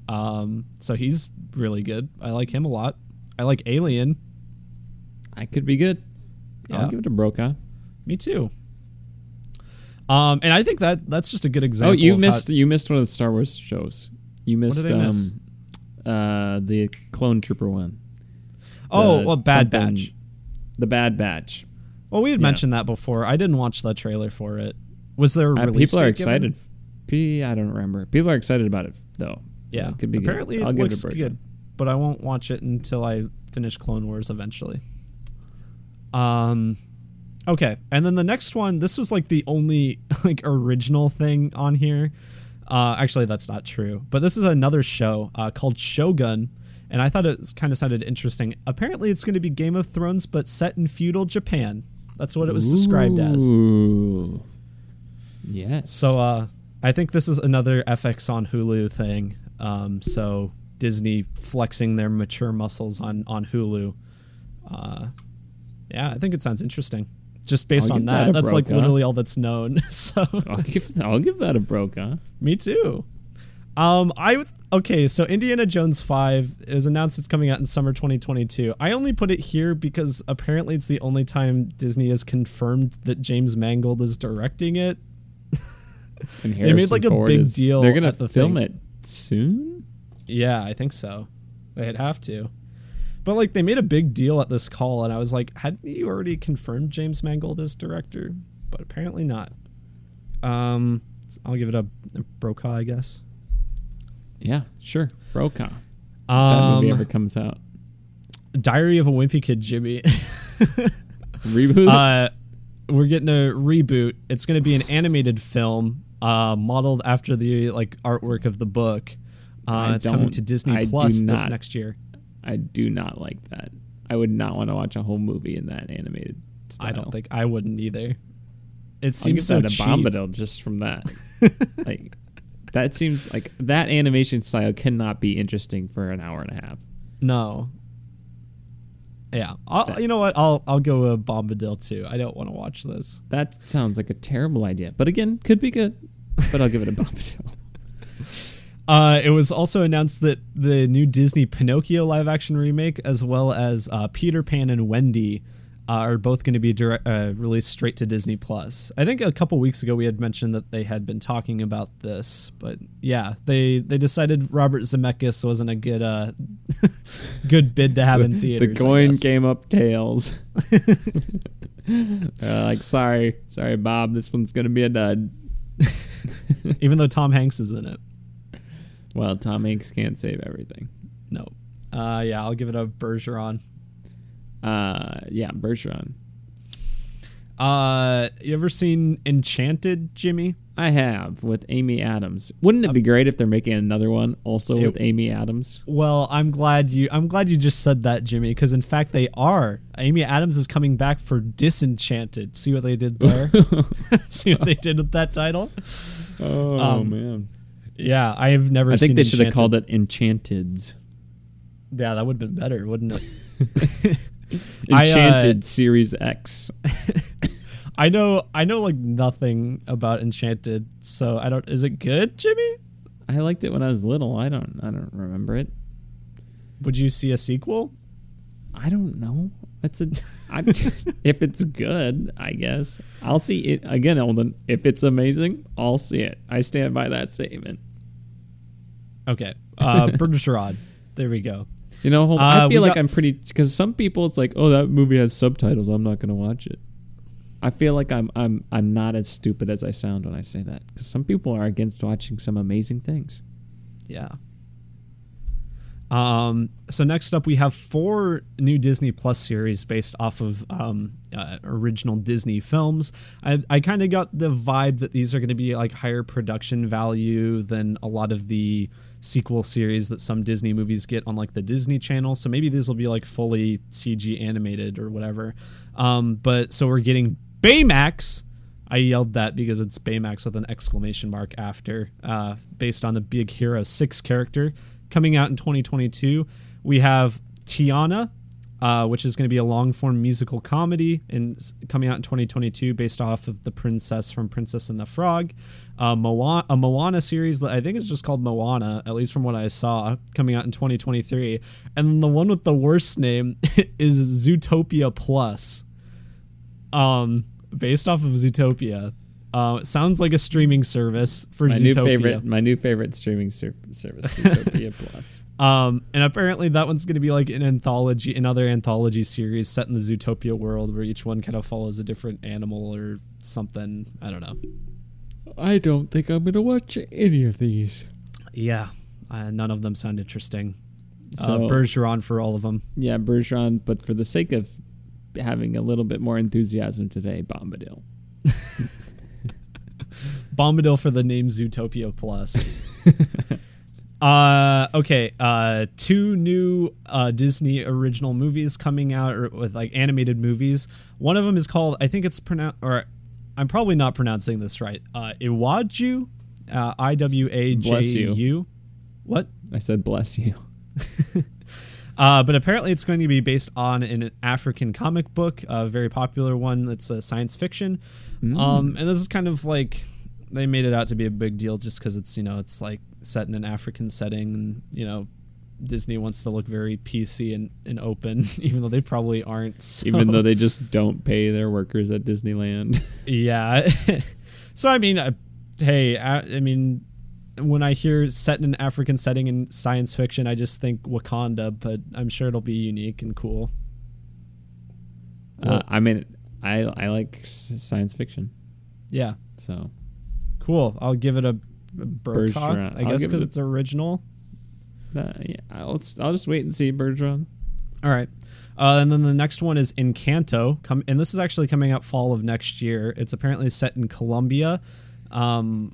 Um, so he's really good. I like him a lot. I like Alien. I could be good. Yeah. I'll give it to Brokaw. Me too. Um, and I think that that's just a good example. Oh, you missed How, you missed one of the Star Wars shows. You missed did I um miss? Uh the Clone Trooper one. oh, well, Bad Batch. The Bad Batch. Well, we had yeah. mentioned that before. I didn't watch the trailer for it. Was there a Uh, release people are date given? excited. P I don't remember. People are excited about it though. Yeah, it could be apparently good. I'll it give looks it a break. good, but I won't watch it until I finish Clone Wars eventually. Um, okay, and then the next one. This was like the only like original thing on here. Uh, actually, that's not true. But this is another show uh, called Shogun, and I thought it kind of sounded interesting. Apparently, it's going to be Game of Thrones, but set in feudal Japan. That's what it was described as. Ooh. Yes. So uh, I think this is another FX on Hulu thing. Um, so Disney flexing their mature muscles on on Hulu. Uh, yeah, I think it sounds interesting. Just based I'll on that, that a that's like literally all that's known. so I'll give I'll give that a Brokaw. me too. Um, I okay. So Indiana Jones Five is announced it's coming out in summer 2022. I only put it here because apparently it's the only time Disney has confirmed that James Mangold is directing it. And They made, like, a Ford big is- deal They're gonna the film thing. it soon. Yeah, I think so. They'd have to. But like they made a big deal at this call and I was like, hadn't you already confirmed James Mangold as director? But apparently not. Um I'll give it a, a Brokaw, I guess. Yeah, sure. Brokaw. If that movie ever Um, comes out. Diary of a Wimpy Kid Jimmy. Reboot. uh we're getting a reboot. It's going to be an animated film uh modeled after the like artwork of the book. Uh it's coming to Disney I Plus this next year. I do not like that. I would not want to watch a whole movie in that animated style. I don't think I wouldn't either. It I'll seems give so that a cheap. Bombadil just from that. like that seems like that animation style cannot be interesting for an hour and a half. No. Yeah, I'll, you know what? I'll I'll go a Bombadil too. I don't want to watch this. That sounds like a terrible idea, but again, could be good. But I'll give it a Bombadil. Uh, it was also announced that the new Disney Pinocchio live action remake, as well as uh, Peter Pan and Wendy, uh, are both going to be direct, uh, released straight to Disney Plus. I think a couple weeks ago we had mentioned that they had been talking about this, but yeah, they they decided Robert Zemeckis wasn't a good uh, good bid to have in theaters. I coin came up tails. Like, sorry, sorry, Bob. This one's gonna be a dud. even though Tom Hanks is in it. Well, Tom Hanks can't save everything. No. Uh, yeah, I'll give it a Bergeron. Uh, yeah, Bergeron. Uh, you ever seen Enchanted, Jimmy? I have with Amy Adams. Wouldn't it be great if they're making another one also It- with Amy Adams? Well, I'm glad you. I'm glad you just said that, Jimmy, because in fact they are. Amy Adams is coming back for Disenchanted. See what they did there? See what they did with that title? Oh Um, man. Yeah, I have never. I think they should have called it Enchanteds. Yeah, that would have been better, wouldn't it? I, uh, Enchanted Series X. I know. I know like nothing about Enchanted, so I don't. Is it good, Jimmy? I liked it when I was little. I don't. I don't remember it. Would you see a sequel? I don't know. It's a. I, if it's good, I guess I'll see it again, Eldon. If it's amazing, I'll see it. I stand by that statement. Okay, uh, Bergeron. There we go. You know, hold, Uh, I feel like I'm pretty because some people it's like, oh, that movie has subtitles. I'm not gonna watch it. I feel like I'm I'm I'm not as stupid as I sound when I say that because some people are against watching some amazing things. Yeah. Um, so next up, we have four new Disney Plus series based off of um, uh, original Disney films. I, I kind of got the vibe that these are going to be like higher production value than a lot of the sequel series that some Disney movies get on like the Disney Channel. So maybe these will be like fully CG animated or whatever. Um, but so we're getting Baymax. I yelled that because it's Baymax with an exclamation mark after, uh, based on the Big Hero 6 character. Coming out in 2022, we have Tiana, uh, which is going to be a long form musical comedy, and coming out in 2022 based off of the princess from Princess and the Frog. Uh, Moana, a Moana series that I think is just called Moana, at least from what I saw, coming out in 2023. And then the one with the worst name is Zootopia Plus um, based off of Zootopia. Uh, sounds like a streaming service for My new favorite, my new favorite streaming ser- service, Zootopia Plus. Um, and apparently that one's going to be like an anthology, another anthology series set in the Zootopia world where each one kind of follows a different animal or something. I don't know. I don't think I'm gonna watch any of these. Yeah, uh, none of them sound interesting. So uh, Bergeron for all of them. yeah, Bergeron, but for the sake of having a little bit more enthusiasm today, Bombadil. Bombadil for the name Zootopia Plus. uh, okay. Uh, two new uh, Disney original movies coming out, or with like animated movies. One of them is called, I think it's pronounced, or I'm probably not pronouncing this right. Uh, Iwaju, uh, I W A J. U. What? I said bless you. Uh, but apparently, it's going to be based on an African comic book, a very popular one that's uh, science fiction. Um, and this is kind of like they made it out to be a big deal just because it's you know it's like set in an African setting, and you know Disney wants to look very PC and, and open, even though they probably aren't. So. Even though they just don't pay their workers at Disneyland. Yeah. so I mean, uh, hey, I, I mean, when I hear set in an African setting in science fiction, I just think Wakanda, but I'm sure it'll be unique and cool. uh, I mean, I I like science fiction, Yeah, so cool. I'll give it a, Bergeron. I guess because it's original. Uh, yeah, I'll I'll just wait and see Bergeron. All right. Uh, and then the next one is Encanto, come, and this is actually coming out fall of next year. It's apparently set in Colombia. Um,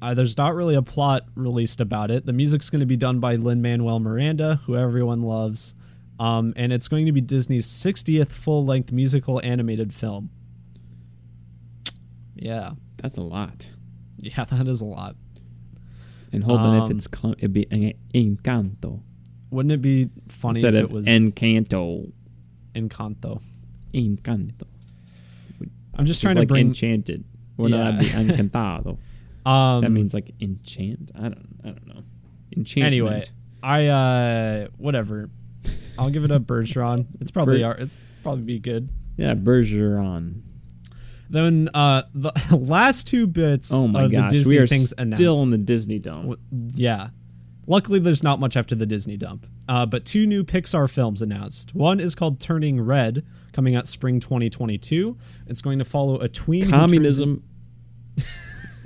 uh, there's not really a plot released about it. The music's going to be done by Lin Manuel Miranda, who everyone loves, um, and it's going to be Disney's 60th full-length musical animated film. Yeah, That's a lot. yeah, that is a lot. And hold on, if Um, it's cl- it'd be en- Encanto Wouldn't it be funny instead if it was Encanto. Encanto? Encanto. I'm just Just trying like to bring. enchanted. Well, no, Yeah. that'd be encantado. um, that means like enchant. I don't. I don't know. Enchantment. Anyway, I uh whatever. I'll give it a Bergeron. It's probably Ber- our, it's probably be good. yeah, Bergeron. Then uh the last two bits Oh my of gosh, the Disney we are things still announced. Still in the Disney dome. W- yeah. Luckily there's not much after the Disney dump. Uh but two new Pixar films announced. One is called Turning Red, coming out spring 2022. It's going to follow a tween Communism.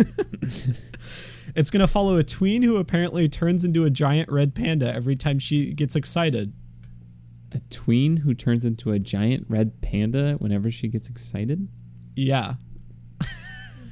it's going to follow a tween who apparently turns into a giant red panda every time she gets excited. A tween who turns into a giant red panda whenever she gets excited? Yeah.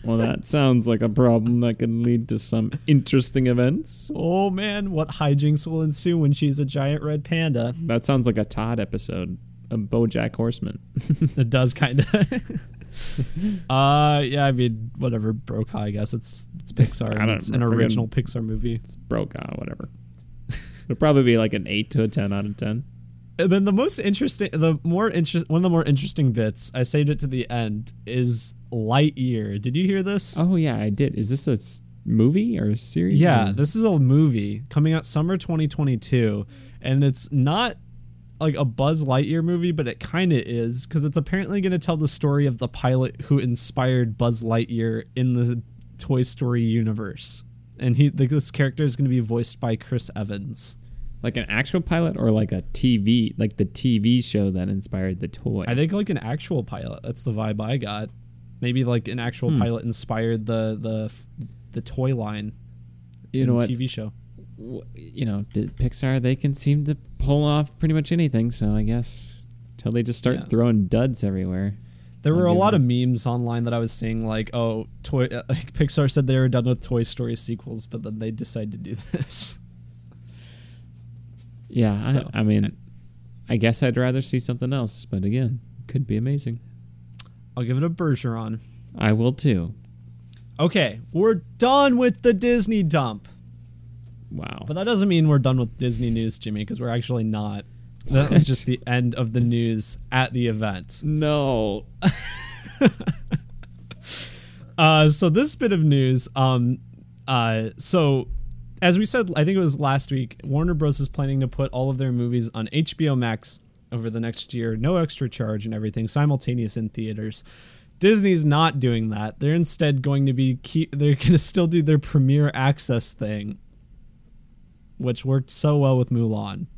Well, that sounds like a problem that could lead to some interesting events. Oh man, what hijinks will ensue when she's a giant red panda? That sounds like a Todd episode, a BoJack Horseman. it does kind of. uh, yeah, I mean, whatever. Brokaw, I guess it's it's Pixar. I don't it's an know, original Pixar movie. It's Brokaw, whatever. It'll probably be like an 8 to a 10 out of 10. And then the most interesting, the more interest, one of the more interesting bits, I saved it to the end, is Lightyear. Did you hear this? Oh, yeah, I did. Is this a movie or a series? Yeah, or- this is a movie coming out summer 2022, and it's not like a Buzz Lightyear movie, but it kind of is because it's apparently going to tell the story of the pilot who inspired Buzz Lightyear in the Toy Story universe, and he this character is going to be voiced by Chris Evans. Like an actual pilot or like a TV, like the TV show that inspired the toy. I think like an actual pilot. That's the vibe I got. Maybe like an actual Hmm. pilot inspired the the the toy line. you in know what? TV show. You know, Pixar they can seem to pull off pretty much anything. So I guess till they just start Yeah. throwing duds everywhere. There were a lot of memes online that I was seeing, like, "Oh, toy uh, like Pixar said they were done with Toy Story sequels, but then they decided to do this." Yeah, So- I, I mean, I guess I'd rather see something else, but again, could be amazing. I'll give it a Bergeron. I will too. Okay, we're done with the Disney dump, Wow. but that doesn't mean we're done with Disney news, Jimmy, because we're actually not. That was just the end of the news at the event. no. Uh, so this bit of news, um, uh, so as we said, I think it was last week, Warner Bros. is planning to put all of their movies on HBO Max over the next year, no extra charge and everything, simultaneous in theaters. Disney's not doing that. They're instead going to be keep. They're going to still do their premiere access thing, which worked so well with Mulan.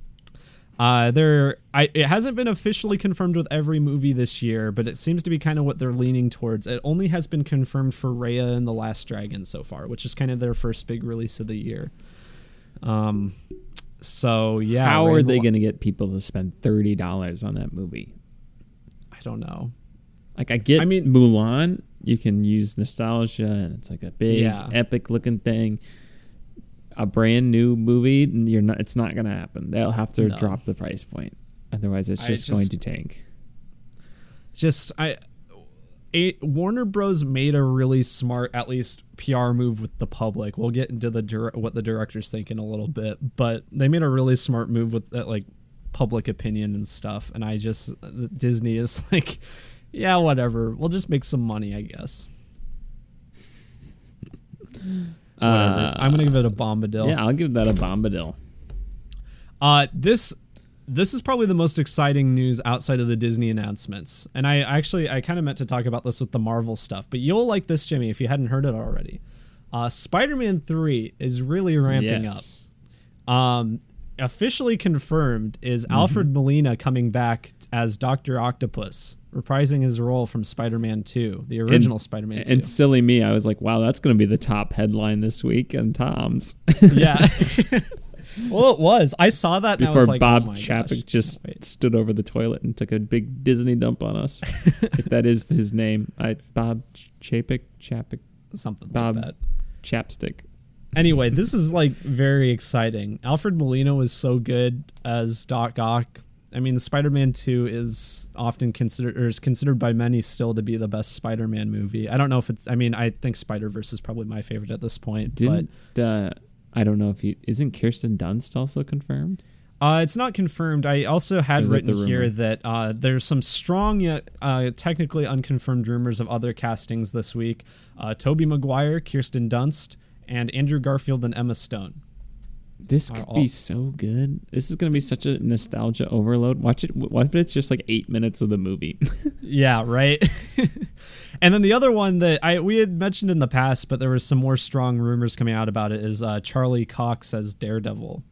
Uh, there, I it hasn't been officially confirmed with every movie this year, but it seems to be kind of what they're leaning towards. It only has been confirmed for Raya and the Last Dragon so far, which is kind of their first big release of the year. Um, so yeah, How are they going to get people to spend thirty dollars on that movie? I don't know. Like I get, I mean- Mulan. You can use nostalgia, and it's like a big, Yeah. epic looking thing. A brand new movie, and you're not. It's not going to happen. They'll have to No. drop the price point. Otherwise, it's I just, going to tank. just I a, Warner Bros made a really smart at least PR move with the public. We'll get into the dir- what the directors think in a little bit, but they made a really smart move with that like public opinion and stuff and I just uh, Disney is like yeah, whatever. We'll just make some money, I guess. Whatever. Uh, I'm going to give it a bombadil. Yeah, I'll give that a bombadil. Uh, this this is probably the most exciting news outside of the Disney announcements. And I actually I kind of meant to talk about this with the Marvel stuff, but you'll like this, Jimmy, if you hadn't heard it already. Uh, Spider-Man Three is really ramping yes. up. Um, officially confirmed is Mm-hmm. Alfred Molina coming back as Doctor Octopus, reprising his role from Spider-Man Two, the original Spider-Man Two. And silly me, I was like, wow, that's going to be the top headline this week on Tom's. yeah. well, it was. I saw that and I Before was like, Bob oh Chapek just Wait. stood over the toilet and took a big Disney dump on us. if that is his name. I Bob Chapek, Chapek, something Bob- like that. Chapstick. Anyway, this is like very exciting. Alfred Molina was so good as Doc Ock. I mean, the Spider-Man 2 is often considered or is considered by many still to be the best Spider-Man movie. I don't know if it's I mean, I think Spider-Verse is probably my favorite at this point, Didn't uh, I don't know if he isn't Kirsten Dunst also confirmed? but uh, it's not confirmed. I also had Is that written here that uh, there's some strong yet uh, technically unconfirmed rumors of other castings this week. Uh, Tobey Maguire, Kirsten Dunst, and Andrew Garfield and Emma Stone. This could all- be so good. This is going to be such a nostalgia overload. Watch it. What if it's just like eight minutes of the movie? Yeah, right. and then the other one that I we had mentioned in the past, but there was some more strong rumors coming out about it is uh, Charlie Cox as Daredevil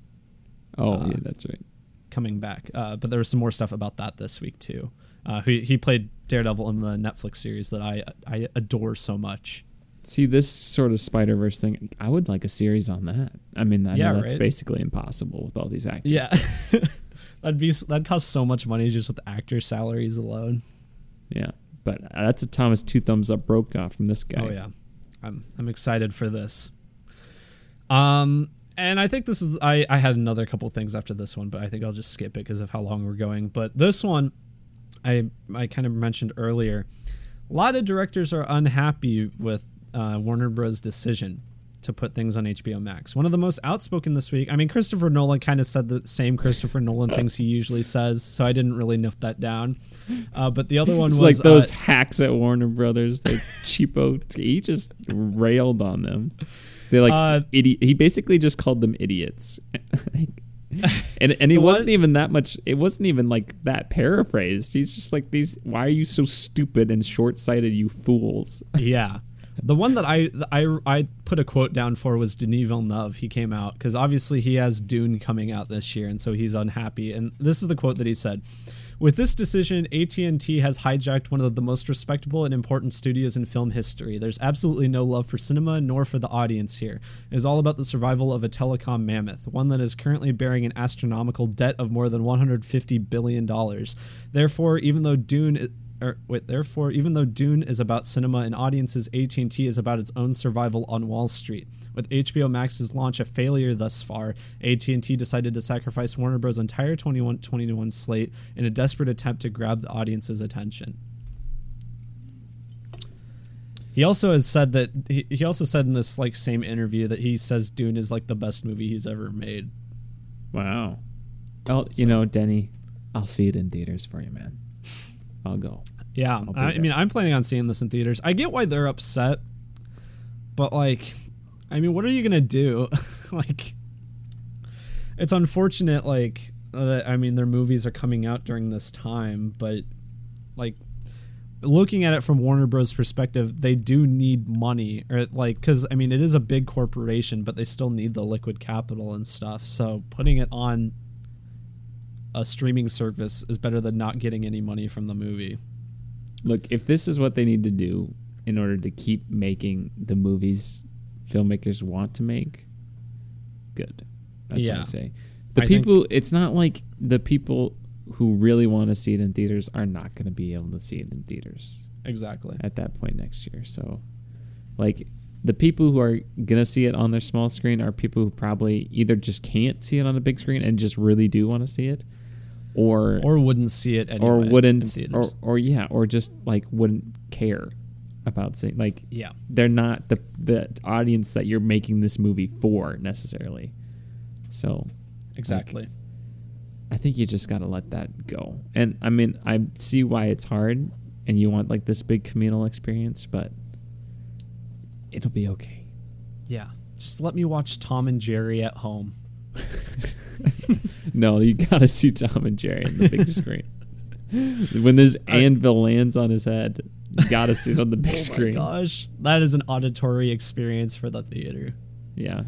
oh Uh, yeah, that's right. coming back. Uh, but there was some more stuff about that this week too. Uh, he he played Daredevil in the Netflix series that I I adore so much. See this sort of Spider Verse thing. I would like a series on that. I mean, I Yeah, know that's right? basically impossible with all these actors. Yeah. that'd be that'd cost so much money just with actor salaries alone. yeah. But that's a Thomas two thumbs up Brokaw from this guy. Oh yeah, I'm I'm excited for this. Um, and I think this is I I had another couple things after this one, but I think I'll just skip it because of how long we're going. But this one, I I kind of mentioned earlier. A lot of directors are unhappy with uh, Warner Bros. decision to put things on HBO Max. One of the most outspoken this week. I mean, Christopher Nolan kind of said the same Christopher Nolan things he usually says, so I didn't really note that down. Uh, but the other one It's was like those uh, hacks at Warner Brothers, like cheapo. He just railed on them. They like Uh, idiot. He basically just called them idiots. and and he wasn't even that much. It wasn't even like that paraphrased. He's just like these. Why are you so stupid and short sighted, you fools? yeah. The one that I I I put a quote down for was Denis Villeneuve. He came out because obviously he has Dune coming out this year, and so he's unhappy. And this is the quote that he said: "With this decision, AT and T has hijacked one of the most respectable and important studios in film history. There's absolutely no love for cinema nor for the audience here. It is all about the survival of a telecom mammoth, one that is currently bearing an astronomical debt of more than 150 billion dollars. Therefore, even though Dune." Or wait, therefore, even though Dune is about cinema and audiences, AT&T is about its own survival on Wall Street. With HBO Max's launch a failure thus far, AT&T decided to sacrifice Warner Bros. entire 21, 21 slate in a desperate attempt to grab the audience's attention. He also has said that he, he also said in this like same interview that he says Dune is like the best movie he's ever made. Wow. Oh, So- you know, Denny, I'll see it in theaters for you, man. I'll go. Yeah, be I, I mean, I'm planning on seeing this in theaters. I get why they're upset, but like, I mean, what are you gonna do? like, it's unfortunate. Like, uh, that I mean, their movies are coming out during this time, but like, looking at it from Warner Bros. perspective, they do need money, or like, because I mean, it is a big corporation, but they still need the liquid capital and stuff. So putting it on a streaming service is better than not getting any money from the movie. Look, if this is what they need to do in order to keep making the movies filmmakers want to make, good. That's what Yeah. I say. The I think- people, it's not like the people who really want to see it in theaters are not going to be able to see it in theaters Exactly. at that point next year. So, like, the people who are going to see it on their small screen are people who probably either just can't see it on a big screen and just really do want to see it, or Or wouldn't see it anyway. or wouldn't or, or yeah or just like wouldn't care about seeing like yeah. they're not the the audience that you're making this movie for necessarily so Exactly. i think you just got to let that go and i mean i see why it's hard and you want like this big communal experience but it'll be okay yeah. Just let me watch Tom and Jerry at home. no you gotta see tom and jerry on the big screen when this anvil lands on his head you gotta see it on the big oh screen my gosh. That is an auditory experience for the theater. yeah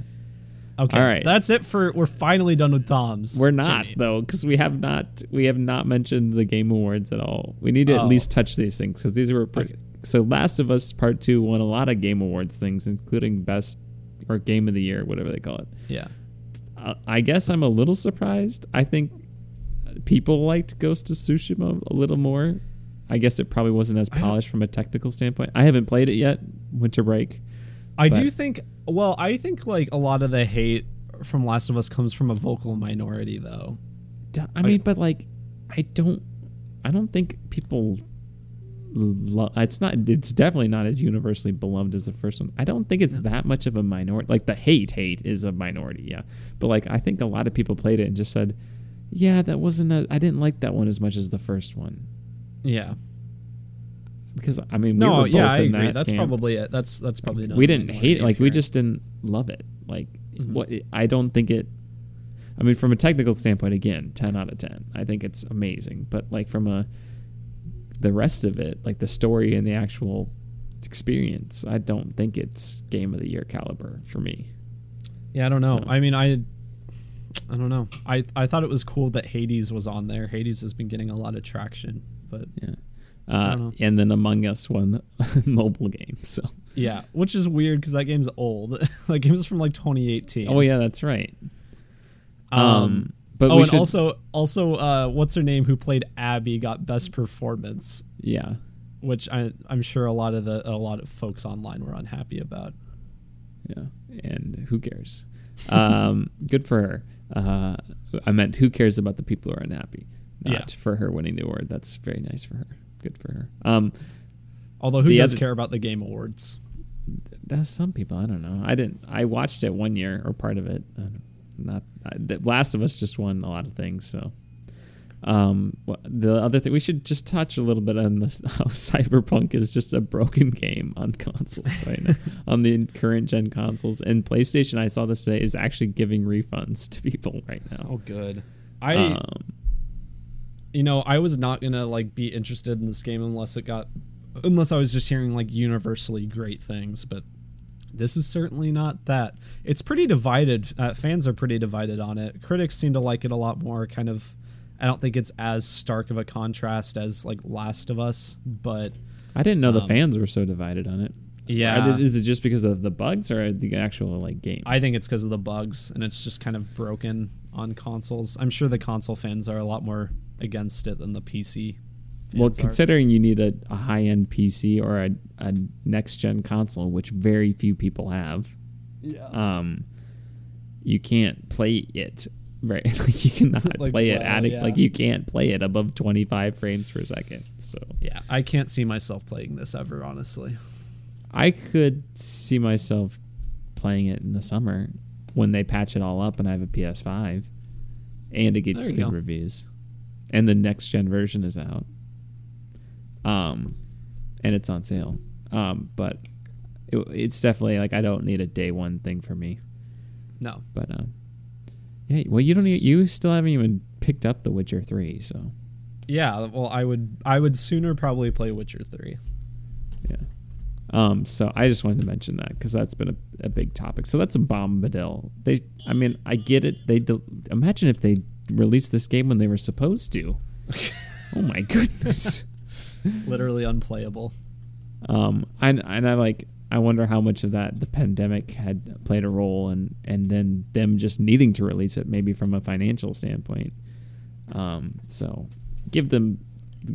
Okay. All right. That's it for we're finally done with Tom's. We're not Jimmy. though, because we have not we have not mentioned the Game Awards at all. We need to Oh. at least touch these things because these were pretty. Okay. So, Last of Us Part Two won a lot of Game Awards things, including Best or Game of the Year, whatever they call it. Yeah. I guess I'm a little surprised. I think people liked Ghost of Tsushima a little more. I guess it probably wasn't as polished from a technical standpoint. I haven't played it yet. Winter break. I But- do think well, I think like a lot of the hate from Last of Us comes from a vocal minority though. I mean, but like, I don't, I don't think people. Lo- it's not. It's definitely not as universally beloved as the first one. I don't think it's that much of a minority. Like the hate, hate is a minority, yeah. But like, I think a lot of people played it and just said, "Yeah, that wasn't. A, I didn't like that one as much as the first one." Yeah. Because I mean, we No, were both yeah, I agree. that That's camp. probably it. That's that's probably not we didn't hate it. Like we just didn't love it. Like Mhm. what? I don't think it. I mean, from a technical standpoint, again, ten out of ten. I think it's amazing. But like from a the rest of it, like the story and the actual experience, I don't think it's game of the year caliber for me. Yeah, I don't know. So- I mean, I I don't know. I I thought it was cool that Hades was on there. Hades has been getting a lot of traction, but Yeah. Uh, and then Among Us won mobile game. So yeah, which is weird because that game's old. that game's from like 2018. Oh yeah, that's right. Um, um but oh, and should... also also uh, what's her name who played Abby got best performance. Yeah, which I, I'm sure a lot of the a lot of folks online were unhappy about. Yeah, and who cares? Um, good for her. Uh, I meant who cares about the people who are unhappy, not yeah. for her winning the award. That's very nice for her. Good for her. Um, Although who does other, care about the game awards? Some people. I don't know. I didn't. I watched it one year or part of it. Not. The Last of Us just won a lot of things. So. Um, the other thing we should just touch a little bit on this how Cyberpunk is just a broken game on consoles right now, on the current gen consoles. And PlayStation, I saw this today, is actually giving refunds to people right now. Oh, good. I, um, you know, I was not gonna like be interested in this game unless it got, unless I was just hearing like universally great things. But this is certainly not that. It's pretty divided. Uh, fans are pretty divided on it. Critics seem to like it a lot more. Kind of I don't think it's as stark of a contrast as like Last of Us, but I didn't know um, the fans were so divided on it. Yeah, is, is, it just because of the bugs or the actual like game? I think it's because of the bugs, and it's just kind of broken on consoles. I'm sure the console fans are a lot more against it than the PC. Well, considering you need a, a high end PC or a, a next gen console, which very few people have, yeah. um, you can't play it right like you cannot like, play it at yeah. like you can't play it above 25 frames per second so yeah i can't see myself playing this ever honestly i could see myself playing it in the summer when they patch it all up and i have a ps5 and it gets good go. reviews and the next gen version is out um and it's on sale um but it, it's definitely like i don't need a day one thing for me no but um yeah, well, you don't. Even, you still haven't even picked up The Witcher Three, so. Yeah, well, I would. I would sooner probably play Witcher Three. Yeah. Um. So I just wanted to mention that because that's been a, a big topic. So that's a bombadil. They. I mean, I get it. They. De- imagine if they released this game when they were supposed to. oh my goodness. Literally unplayable. Um. And and I like I wonder how much of that the pandemic had played a role, and and then them just needing to release it, maybe from a financial standpoint. Um, so give them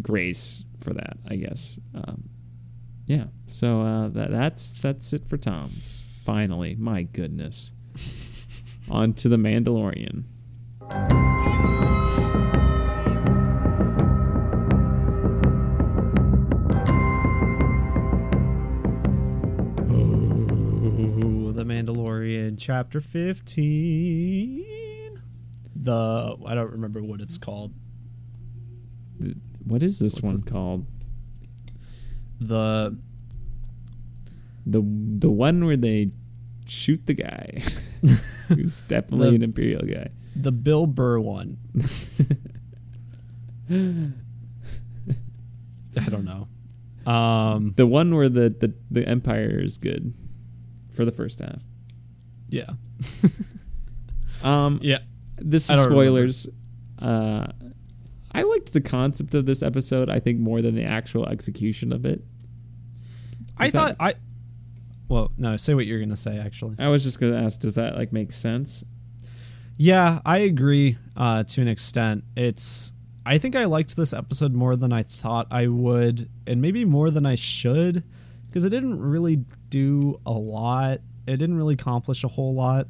grace for that, I guess. Um, yeah. So uh, that that's that's it for Tom's. Finally, my goodness. On to the Mandalorian. Chapter 15. The I don't remember what it's called. What is this What's one this? called? The the the one where they shoot the guy. Who's definitely the, an imperial guy. The Bill Burr one. I don't know. Um, the one where the, the, the Empire is good for the first half. Yeah. um. Yeah. This is spoilers. Uh, I liked the concept of this episode. I think more than the actual execution of it. I thought I. Well, no. Say what you're gonna say. Actually, I was just gonna ask. Does that like make sense? Yeah, I agree uh, to an extent. It's. I think I liked this episode more than I thought I would, and maybe more than I should because it didn't really do a lot. It didn't really accomplish a whole lot,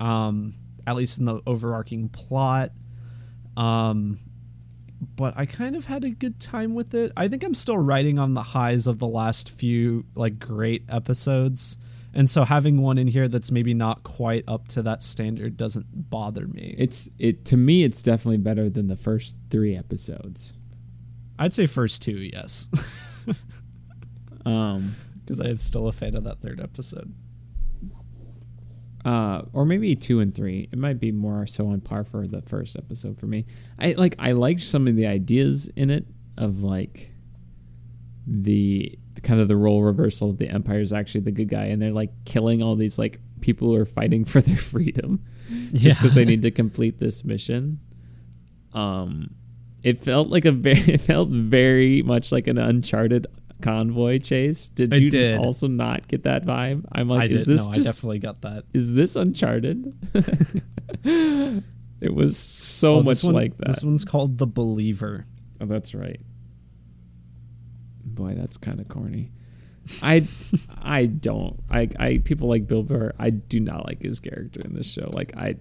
um, at least in the overarching plot. Um, but I kind of had a good time with it. I think I'm still riding on the highs of the last few like great episodes. And so having one in here that's maybe not quite up to that standard doesn't bother me. It's it to me it's definitely better than the first 3 episodes. I'd say first two, yes. Um, because I am still a fan of that third episode. Uh, or maybe two and three. It might be more so on par for the first episode for me. I like I liked some of the ideas in it of like the kind of the role reversal of the Empire is actually the good guy, and they're like killing all these like people who are fighting for their freedom just because yeah. they need to complete this mission. Um, It felt like a very, it felt very much like an Uncharted convoy chase. Did you did. also not get that vibe? I'm like, I is did. this No, I definitely got that. is this Uncharted? it was so Oh, much one- like that. This one's called The Believer. Oh, that's right. Boy, that's kind of corny. I I don't. I I people like Bill Burr. I do not like his character in this show. Like I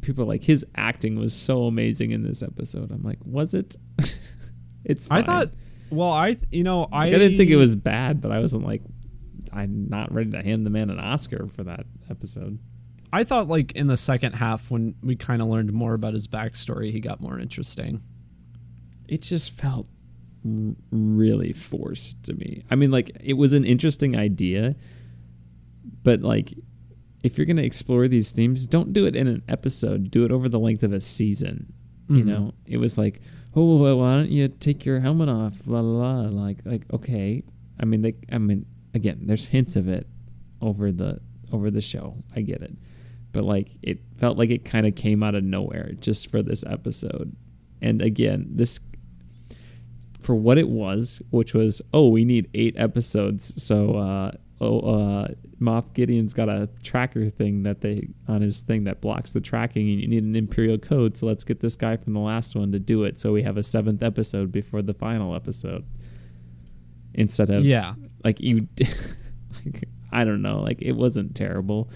people like his acting was so amazing in this episode. I'm like, was it? it's. I thought. Well, I you know I Like, I didn't think it was bad, but I wasn't like I'm not ready to hand the man an Oscar for that episode. I thought like in the second half when we kind of learned more about his backstory, he got more interesting. it just felt r- really forced to me. I mean, like it was an interesting idea, but like if you're gonna explore these themes, don't do it in an episode. Do it over the length of a season. You Mhm. know, it was like, oh, well, why don't you take your helmet off? La la la. Like, like okay. I mean, they. I mean, again, there's hints of it over the over the show. I get it, but like it felt like it kind of came out of nowhere just for this episode. And again, this for what it was, which was oh, we need eight episodes. So uh, oh, uh, Moff Gideon's got a tracker thing that they on his thing that blocks the tracking, and you need an Imperial code. So let's get this guy from the last one to do it. So we have a seventh episode before the final episode. Instead of Yeah, like you, like, I don't know, like it wasn't terrible.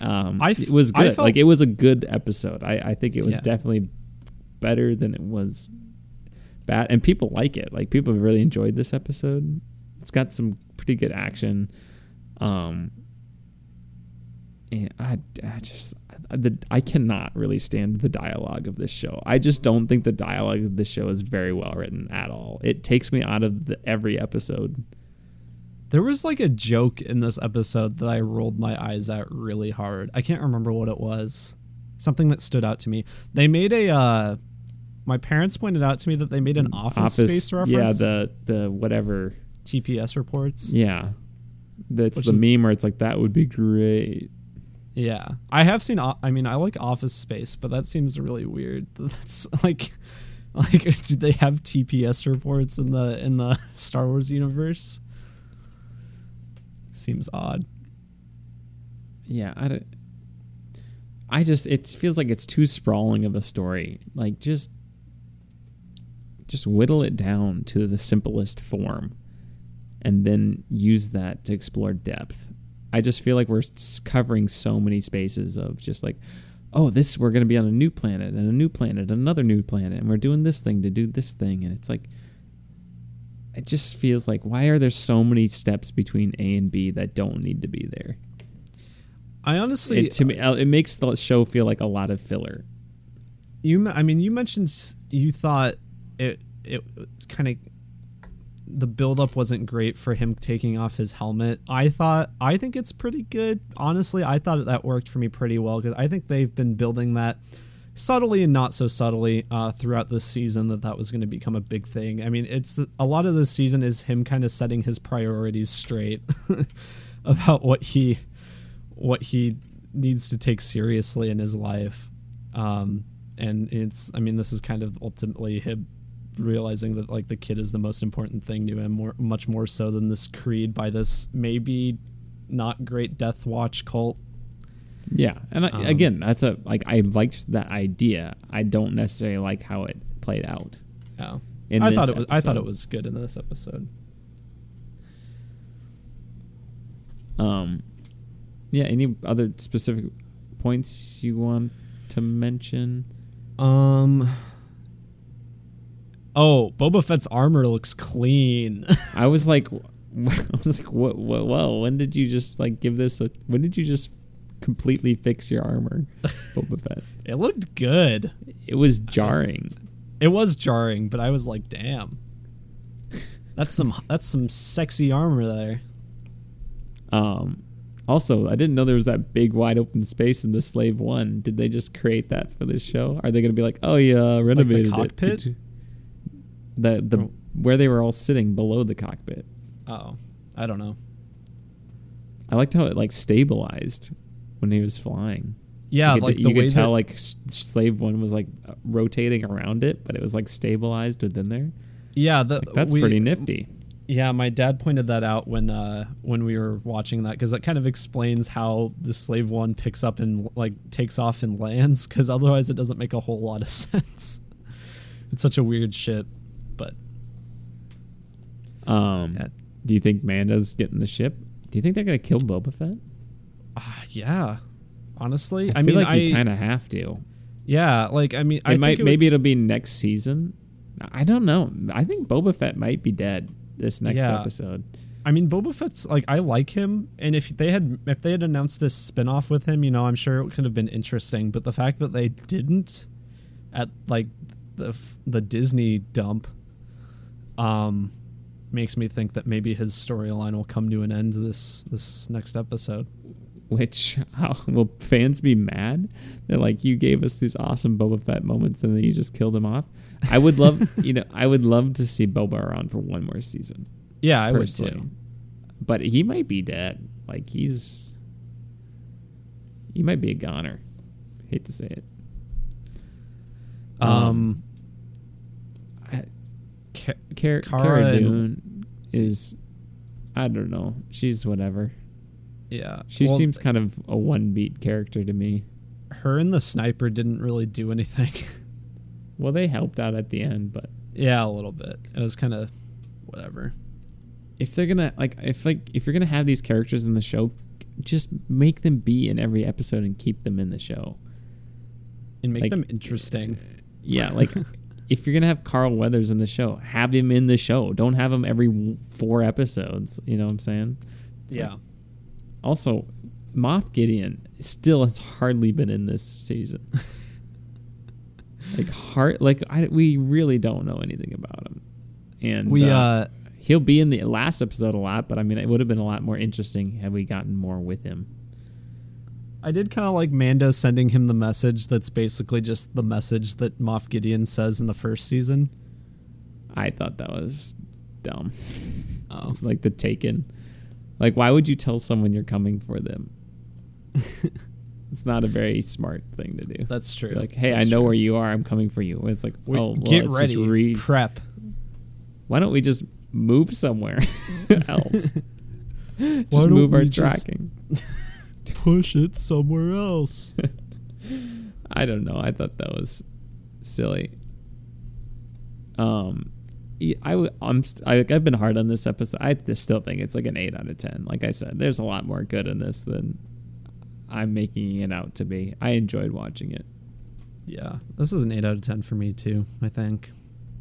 Um, I it was good. felt- like it was a good episode. I, I think it was Yeah. definitely better than it was bad, and people like it. Like people have really enjoyed this episode. It's got some pretty good action. Um, and I, I just I- the I cannot really stand the dialogue of this show. I just don't think the dialogue of this show is very well written at all. It takes me out of the, every episode. there was like a joke in this episode that I rolled my eyes at really hard. I can't remember what it was. Something that stood out to me. They made a. uh My parents pointed out to me that they made an Office, Space reference. Yeah, the the whatever. TPS reports. Yeah, that's Which the is- meme where it's like that would be great. Yeah, I have seen. I mean, I like Office Space, but that seems really weird. That's like, like, do they have TPS reports in the in the Star Wars universe? Seems odd. Yeah, I don't. I just it feels like it's too sprawling of a story. Like just just whittle it down to the simplest form and then use that to explore depth. I just feel like we're covering so many spaces of just like oh, this we're going to be on a new planet and a new planet, another new planet and we're doing this thing to do this thing and it's like it just feels like why are there so many steps between A and B that don't need to be there? I honestly, it, to me, uh, it makes the show feel like a lot of filler. you. I mean, you mentioned you thought it it kind of the buildup wasn't great for him taking off his helmet. I thought I think it's pretty good. Honestly, I thought that worked for me pretty well because I think they've been building that subtly and not so subtly uh, throughout this season that that was going to become a big thing. I mean, it's the, a lot of this season is him kind of setting his priorities straight about what he what he needs to take seriously in his life. Um, and it's I mean this is kind of ultimately him realizing that like the kid is the most important thing to him more much more so than this creed by this maybe not great death watch cult Yeah, and I, Um, again, that's a like I liked that idea. I don't necessarily like how it played out. oh I thought it was I thought it was good in this episode Um, yeah. Any other specific points you want to mention? um oh Boba Fett's armor looks clean I was like, I was like, what? What? Well, when did you just like give this? A, when did you just completely fix your armor, Boba Fett? it looked good It was jarring. It was jarring, but I was like, damn. That's some that's some sexy armor there. Um, also, I didn't know there was that big wide open space in the Slave One. Did they just create that for this show? Are they going to be like, oh yeah, renovated it? cockpit? Did you- The the Oh. where they were all sitting below the cockpit. Oh, I don't know. I liked how it like stabilized when he was flying. Yeah, you could, like you could tell like slave one was like rotating around it, but it was like stabilized within there. yeah, the, Like, that's we- pretty nifty. Yeah, my dad pointed that out when uh when we were watching that because that kind of explains how the slave one picks up and like takes off and lands because otherwise it doesn't make a whole lot of sense. it's such a weird ship, Um, Yeah. do you think Mando's getting the ship? Do you think they're gonna kill Boba Fett? uh, yeah, honestly, I, I, mean, like I you kind of have to. yeah, like I mean, It I might think it would- maybe it'll be next season. I don't know. I think Boba Fett might be dead this next Yeah. episode. I mean, Boba Fett's like I like him, and if they had if they had announced a spinoff with him, you know, I'm sure it could have been interesting. But the fact that they didn't, at like the the Disney dump, um, makes me think that maybe his storyline will come to an end this this next episode. Which how will fans be mad? They're like, you gave us these awesome Boba Fett moments and then you just killed him off. I would love, you know, I would love to see Boba around for one more season. Yeah, I would too. But he might be dead. Like he's, he might be a goner. Hate to say it. Um, I- Ca- Cara, Cara Cara Dune is, I don't know. She's whatever. yeah, She Well, seems kind of a one beat character to me. her and the sniper didn't really do anything. Well, they helped out at the end, but yeah, a little bit. It was kind of whatever. if they're gonna like if like if you're gonna have these characters in the show, just make them be in every episode and keep them in the show. And make Like- them interesting. Yeah, like if you're gonna have Carl Weathers in the show, have him in the show. Don't have him every four episodes. You know what I'm saying? Yeah. also, Moff Gideon still has hardly been in this season. like heart, like I, we really don't know anything about him, and We uh, uh he'll be in the last episode a lot. But I mean, it would have been a lot more interesting had we gotten more with him. I did kind of like Mando sending him the message that's basically just the message that Moff Gideon says in the first season. I thought that was dumb. Oh. like the Taken. Like, why would you tell someone you're coming for them? it's not a very smart thing to do. That's true. Be like, hey, That's I know true. where you are. I'm coming for you. And it's like, We- oh, well, get ready. Read. Prep. Why don't we just move somewhere else? just move our we just- tracking. Push it somewhere else. I don't know. I thought that was silly. Um, yeah, I w- I'm st- I, I've been hard on this episode. I just still think it's like an eight out of ten. Like I said, there's a lot more good in this than I'm making it out to be. I enjoyed watching it. yeah. This is an 8 out of 10 for me too, I think.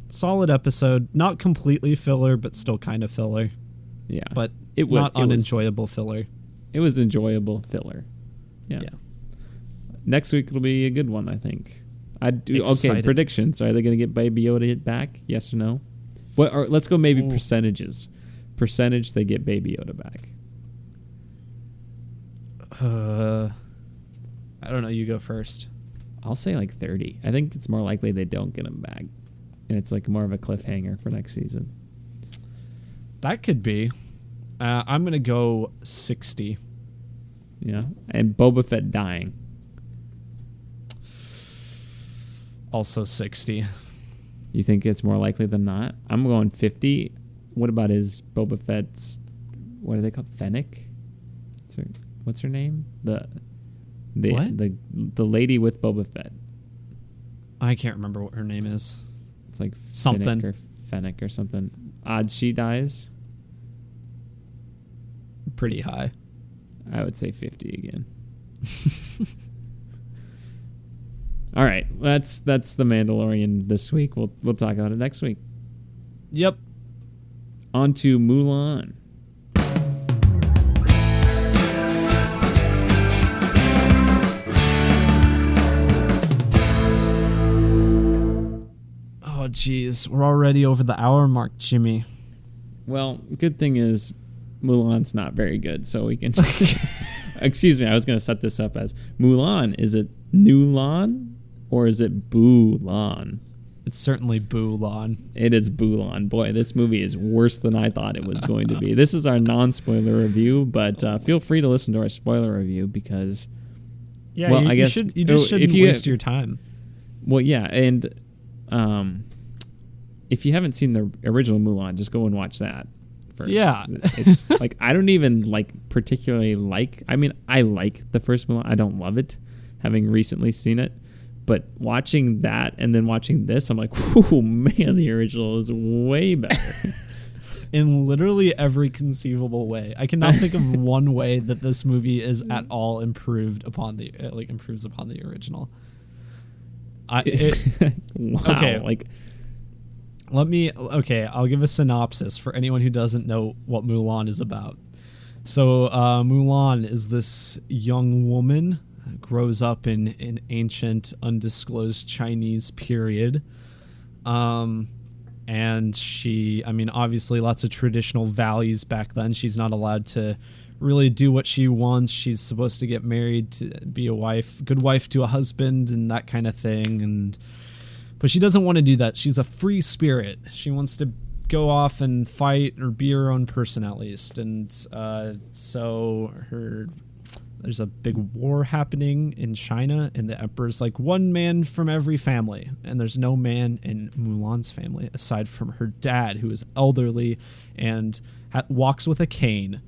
Solid episode, not completely filler but still kind of filler, Yeah, but it wa- not it was- unenjoyable filler. It was enjoyable filler. Yeah. Yeah. Next week will be a good one, I think. I do okay. Excited. Predictions: Are they going to get Baby Yoda back? Yes or no? What? Or let's go maybe percentages. Percentage they get Baby Yoda back. Uh I don't know, you go first. I'll say like thirty. I think it's more likely they don't get him back, and it's like more of a cliffhanger for next season. That could be. Uh, I'm going to go 60. Yeah, and Boba Fett dying. Also 60. You think it's more likely than not? I'm going fifty. What about his Boba Fett's? What are they called? Fennec. What's her, what's her name? The the What? the the lady with Boba Fett. I can't remember what her name is. It's like Something. Or Fennec or something. Odd she dies. Pretty high. I would say fifty again. All right, that's that's the Mandalorian this week. We'll we'll talk about it next week. Yep. On to Mulan. Oh, jeez. We're already over the hour mark, Jimmy. Well, good thing is Mulan's not very good, so we can. Excuse me, I was going to set this up as Mulan. Is it Nulon or is it Bulan? It's certainly Bulan. It is Bulan. Boy, this movie is worse than I thought it was going to be. This is our non-spoiler review, but uh, feel free to listen to our spoiler review because Yeah, Well, you, I you guess- should, you just shouldn't you- waste your time. Well, yeah, and um, if you haven't seen the original Mulan, just go and watch that. First. Yeah. it's like I don't even like particularly like. I mean, I like the first Mulan. I don't love it, having recently seen it. But watching that and then watching this, I'm like, oh man, the original is way better. in literally every conceivable way. I cannot think of one way that this movie is at all improved upon the uh, like improves upon the original. I it, wow. Okay. Like, let me okay, I'll give a synopsis for anyone who doesn't know what Mulan is about. So uh, Mulan is this young woman grows up in an ancient undisclosed Chinese period. Um and she I mean obviously lots of traditional values back then. She's not allowed to really do what she wants. She's supposed to get married to be a wife, good wife to a husband and that kind of thing and but she doesn't want to do that. She's a free spirit. She wants to go off and fight or be her own person at least. And uh, so her there's a big war happening in China, and the emperor's like one man from every family, and there's no man in Mulan's family aside from her dad, who is elderly and ha- walks with a cane.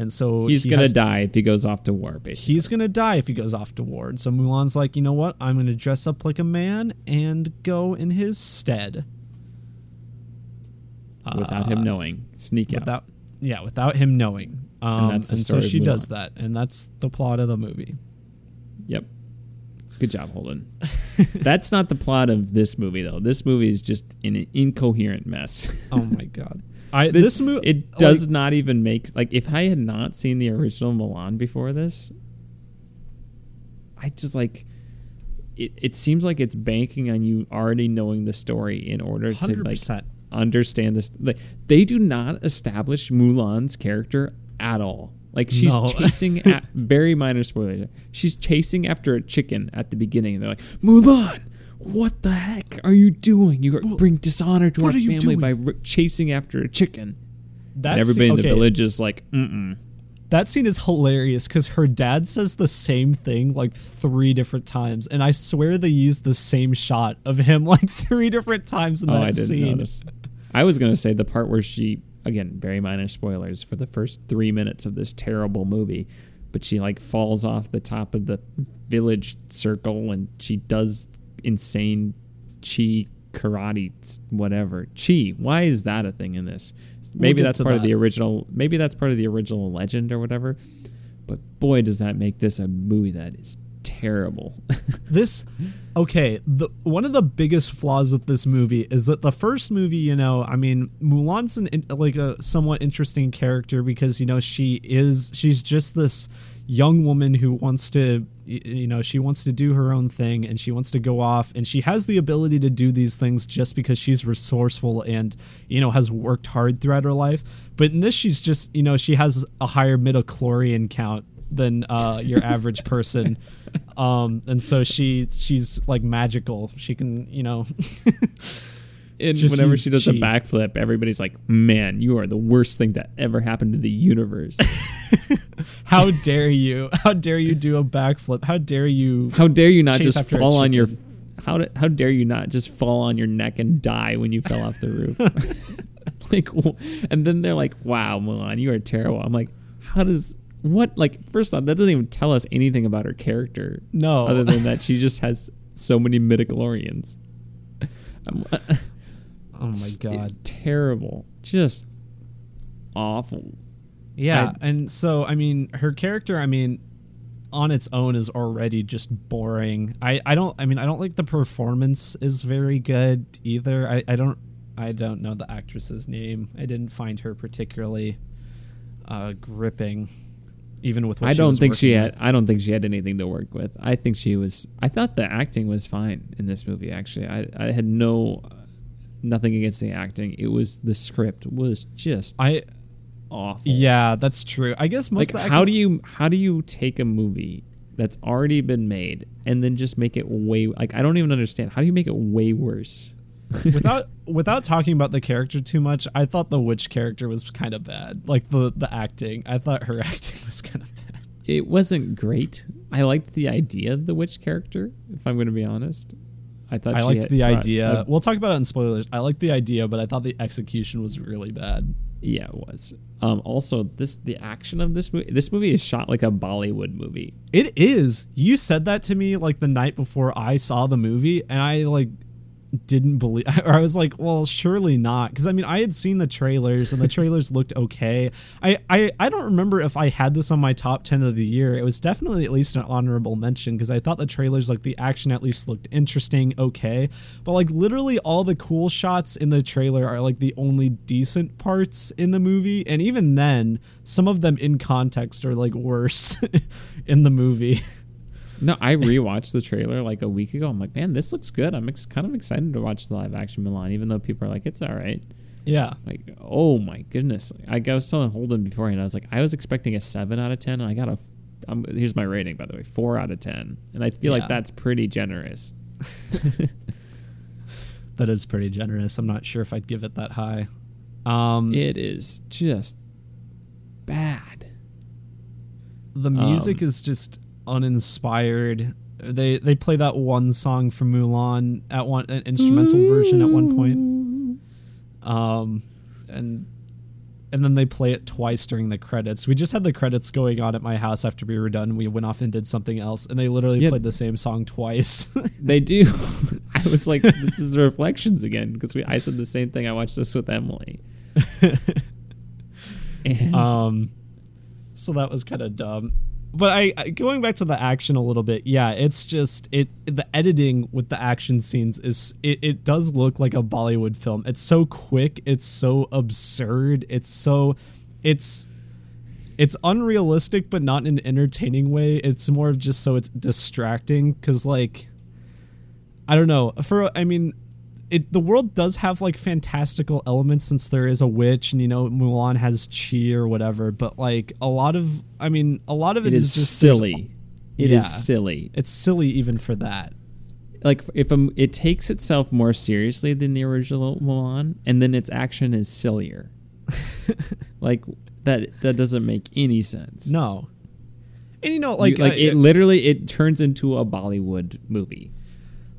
And so he's he gonna has- die if he goes off to war. Basically, he's gonna die if he goes off to war. And so Mulan's like, you know what? I'm gonna dress up like a man and go in his stead. without him knowing, sneak out. Without, yeah, without him knowing. Um, and, the so she does that, and that's the plot of the movie. Yep. Good job, Holden. That's not the plot of this movie, though. This movie is just an incoherent mess. Oh my god! I this, movie It does not even make like if I had not seen the original Mulan before this, I just like it. It seems like it's banking on you already knowing the story in order to like understand this. Like, they do not establish Mulan's character at all. Like she's No. chasing at very minor spoilers. She's chasing after a chicken at the beginning. And they're like, Mulan, what the heck are you doing? You bring dishonor to our family doing?" by r- chasing after a chicken. That and everybody scene- in the village is like, mm That scene is hilarious because her dad says the same thing like three different times, and I swear they used the same shot of him like three different times in Oh, that I scene. notice. I was gonna say the part where she again very minor spoilers for the first three minutes of this terrible movie, but she like falls off the top of the village circle and she does insane chi karate whatever chi. Why is that a thing in this? Maybe get that's part of the original. Maybe that's part of the original legend or whatever. But boy, does that make this a movie that is terrible. this okay the one of the biggest flaws of this movie is that the first movie you know i mean mulan's an like a somewhat interesting character because you know she is she's just this young woman who wants to you know she wants to do her own thing and she wants to go off and she has the ability to do these things just because she's resourceful and you know has worked hard throughout her life. But in this she's just you know she has a higher midichlorian count than uh, your average person. Um and so she she's like magical. She can you know And Just whenever she does a backflip, everybody's like, "Man, you are the worst thing to ever happen to the universe." how dare you how dare you do a backflip how dare you How dare you not just fall on your how d how dare you not just fall on your neck and die when you fell off the roof? like, and then they're like, "Wow, Mulan, you are terrible." I'm like, "How does what like first off, that doesn't even tell us anything about her character no other than that she just has so many midichlorians." I'm, oh my god terrible, just awful. yeah I- and so i mean her character i mean on its own is already just boring i i don't i mean i don't like the performance is very good either i i don't i don't know the actress's name i didn't find her particularly uh gripping even with what I she don't was think she had. with. I don't think she had anything to work with. I think she was. I thought the acting was fine in this movie. Actually, I I had no nothing against the acting. It was the script was just i awful. yeah that's true i guess most like of the how do you how do you take a movie that's already been made and then just make it way like I don't even understand. How do you make it way worse? without without talking about the character too much, I thought the witch character was kind of bad. Like the the acting, I thought her acting was kind of bad. it wasn't great. I liked the idea of the witch character. If I'm going to be honest, I thought I liked had the idea. a- we'll talk about it in spoilers. I liked the idea, but I thought the execution was really bad. yeah, it was. Um, also, this the action of this movie. This movie is shot like a Bollywood movie. It is. You said that to me like the night before I saw the movie, and I like didn't believe, or I was like, well, surely not, because I mean, I had seen the trailers, and the trailers looked okay. I, I I don't remember if I had this on my top ten of the year. It was definitely at least an honorable mention because I thought the trailers, like the action, at least looked interesting, okay. But like literally all the cool shots in the trailer are like the only decent parts in the movie, and even then, some of them in context are like worse in the movie. No, I rewatched the trailer like a week ago. I'm like, man, this looks good. I'm ex- kind of excited to watch the live action Mulan, even though people are like, it's all right. Yeah. Like, oh my goodness! Like, I was telling Holden beforehand, I was like, I was expecting a seven out of ten, and I got a. I'm, here's my rating, by the way, four out of ten, and I feel Yeah. like that's pretty generous. That is pretty generous. I'm not sure if I'd give it that high. Um, It is just bad. the music um, is just uninspired. They they play that one song from Mulan at one an instrumental version at one point. Um, and and then they play it twice during the credits. We just had the credits going on at my house after we were done. We went off and did something else, and they literally Yeah. played the same song twice. They do. I was like, this is reflections again because we. I said the same thing. I watched this with Emily. and Um, so that was kind of dumb. But I, going back to the action a little bit. Yeah, it's just it the editing with the action scenes is it, it does look like a Bollywood film. It's so quick, it's so absurd, it's so it's it's unrealistic but not in an entertaining way. It's more of just so it's distracting cuz like I don't know. For I mean, it the world does have like fantastical elements since there is a witch and you know Mulan has chi or whatever, but like a lot of I mean a lot of it it is is, just silly. It is Yeah. silly. It's silly even for that. like if um, it takes itself more seriously than the original Mulan, and then its action is sillier. like that that doesn't make any sense. No. And you know like like like uh, it literally it turns into a Bollywood movie.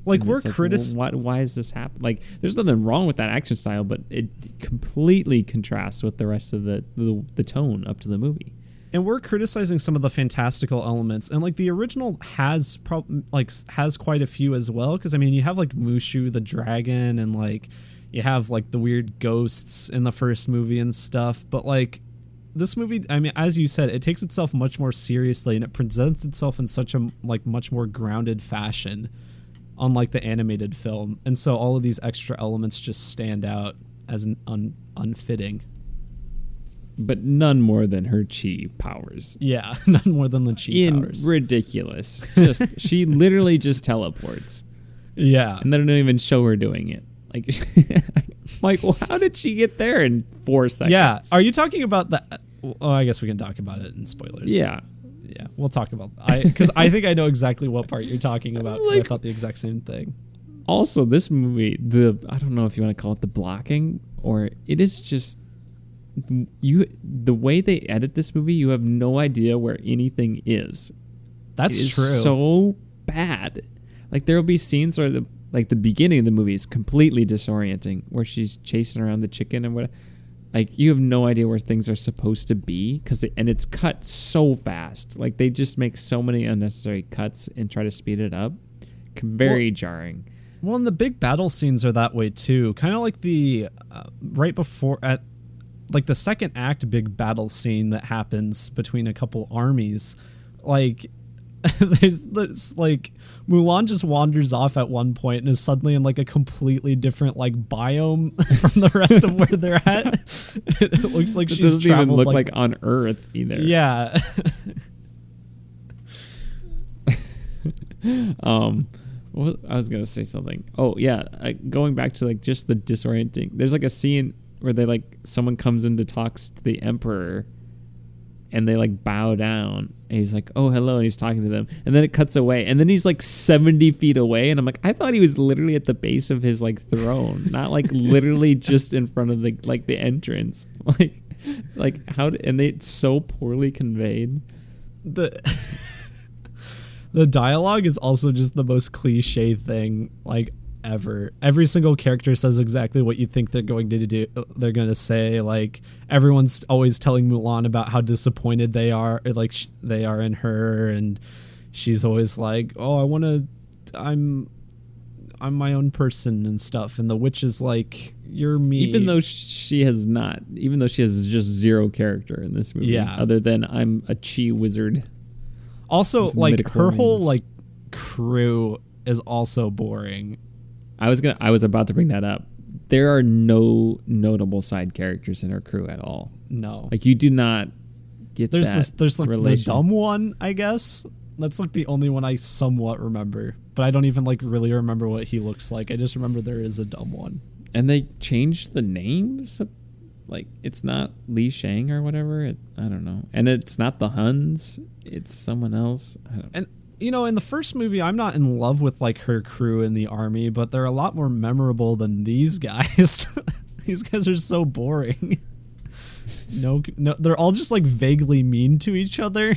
Like And we're like, critic well, why, why is this happening? Like, there's nothing wrong with that action style, but it completely contrasts with the rest of the the, the tone up to the movie. and we're criticizing some of the fantastical elements and like the original has prob- like has quite a few as well because i mean you have like mushu the dragon and like you have like the weird ghosts in the first movie and stuff but like this movie i mean as you said it takes itself much more seriously and it presents itself in such a like much more grounded fashion unlike the animated film and so all of these extra elements just stand out as an un- unfitting But none more than her chi powers. yeah none more than the chi In powers ridiculous. Just she literally just teleports, yeah and they don't even show her doing it. Like, like, well, how did she get there in four seconds? Yeah. Are you talking about the? Oh, I guess we can talk about it in spoilers. yeah. Yeah. We'll talk about. I because I think I know exactly what part you're talking about because I thought the exact same thing. Also, this movie, the I don't know if you want to call it the blocking or it is just you the way they edit this movie, you have no idea where anything is. That's It is true. So bad. Like there will be scenes where the like the beginning of the movie is completely disorienting, where she's chasing around the chicken and what. Like you have no idea where things are supposed to be because and it's cut so fast. Like they just make so many unnecessary cuts and try to speed it up. Very jarring. well, and the big battle scenes are that way too. Kind of like the uh, right before at like the second act big battle scene that happens between a couple armies. Like there's, there's like Mulan just wanders off at one point and is suddenly in like a completely different like biome from the rest of where they're at. it looks like It she's doesn't even look like, like, on Earth either. yeah. Um, what, I was gonna say something. Oh yeah, I, going back to like just the disorienting. There's like a scene where they like someone comes in to talks to the emperor, and they like bow down. And he's like, "Oh hello," and he's talking to them, and then it cuts away, and then he's like seventy feet away, and I'm like, I thought he was literally at the base of his like throne, not like literally just in front of the like the entrance. Like, like how? d- And they it's so poorly conveyed. the the dialogue is also just the most cliche thing like ever. Every single character says exactly what you think they're going to do. They're going to say like everyone's always telling Mulan about how disappointed they are like sh- they are in her and she's always like, "Oh, I want to I'm I'm my own person and stuff." And the witch is like, "You're me." Even though she has not, even though she has just zero character in this movie, Yeah. other than I'm a chi wizard. also like her whole like crew is also boring. I was gonna, I was about to bring that up. There are no notable side characters in her crew at all. No. Like you do not get There's that this, there's like relation. the dumb one, I guess. That's like the only one I somewhat remember, but I don't even like really remember what he looks like. I just remember there is a dumb one. and they changed the names. Like it's not Li Shang or whatever. It, I don't know, and it's not the Huns. It's someone else. I don't, And you know, in the first movie, I'm not in love with like her crew in the army, but they're a lot more memorable than these guys. these guys are so boring. no, no, they're all just like vaguely mean to each other.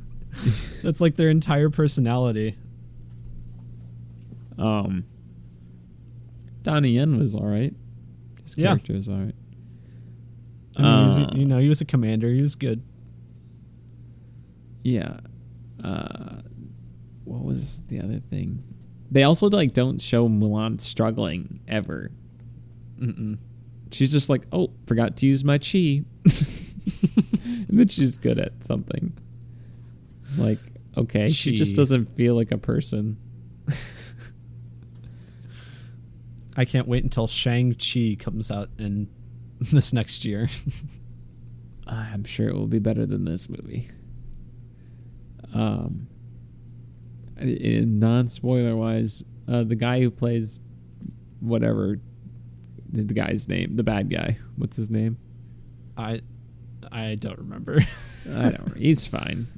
That's like their entire personality. Um, Donnie Yen was all right. His Yeah. character was all right. I mean, he was, Uh, you know, he was a commander. He was good. Yeah. Uh, what was the other thing? They also like don't show Mulan struggling ever. Mm-mm. She's just like, oh, forgot to use my chi, and then she's good at something. Like, okay, she just doesn't feel like a person. I can't wait until Shang Chi comes out in this next year. I'm sure it will be better than this movie. Um, in non-spoiler wise, uh, the guy who plays whatever the, guy's name, the bad guy, what's his name? I I don't remember. I don't. He's fine.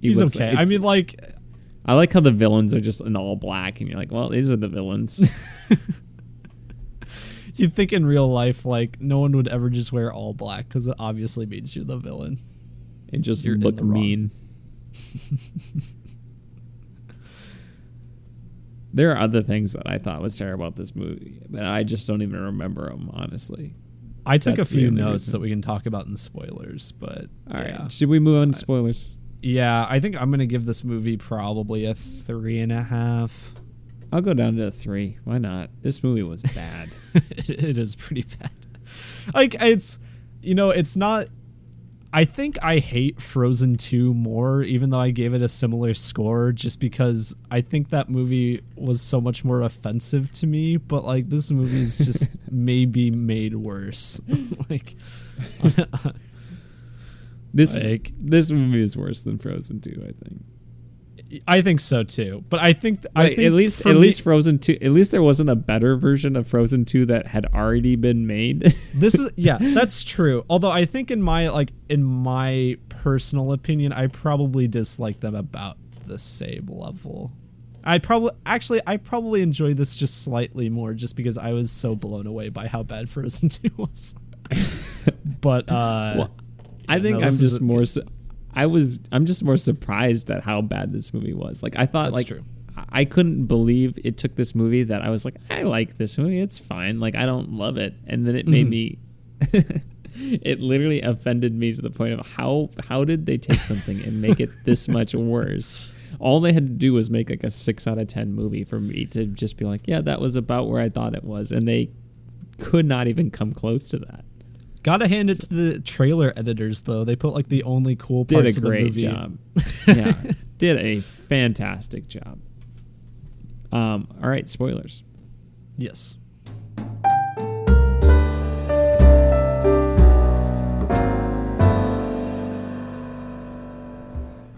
He He's okay. like- I mean, like, I like how the villains are just in all black, and you're like, well, these are the villains. you'd think in real life, like, no one would ever just wear all black because it obviously means you're the villain. and just You're look mean. there are other things that I thought was terrible about this movie, but I just don't even remember them, honestly. I took That's a few notes reason. that we can talk about in spoilers, but All right, yeah. should we move on to spoilers? Yeah, I think I'm gonna give this movie probably a three and a half. I'll go down to a three. Why not? This movie was bad. it, it is pretty bad. Like it's, you know, it's not. I think I hate Frozen 2 more, even though I gave it a similar score, just because I think that movie was so much more offensive to me. But like this movie is just maybe made worse. like, this Like- this movie is worse than Frozen Two. I think. I think so too. But I think I Wait, think at least at least Frozen Two. At least there wasn't a better version of Frozen Two that had already been made. this is yeah that's true although i think in my like in my personal opinion i probably dislike them about the same level i probably actually i probably enjoy this just slightly more just because i was so blown away by how bad frozen 2 was but uh Well, I think no, I'm just more. Su- I was. I'm just more surprised at how bad this movie was. Like I thought. That's like true. I- I couldn't believe it took this movie that I was like, I like this movie. It's fine. Like I don't love it, and then it made mm-hmm. me. it literally offended me to the point of how how did they take something and make it this much worse? All they had to do was make like a six out of ten movie for me to just be like, yeah, that was about where I thought it was, and they could not even come close to that. Gotta hand it to the trailer editors though they put like the only cool parts of the movie. Did a great job. yeah, did a fantastic job. Um, all right, spoilers. yes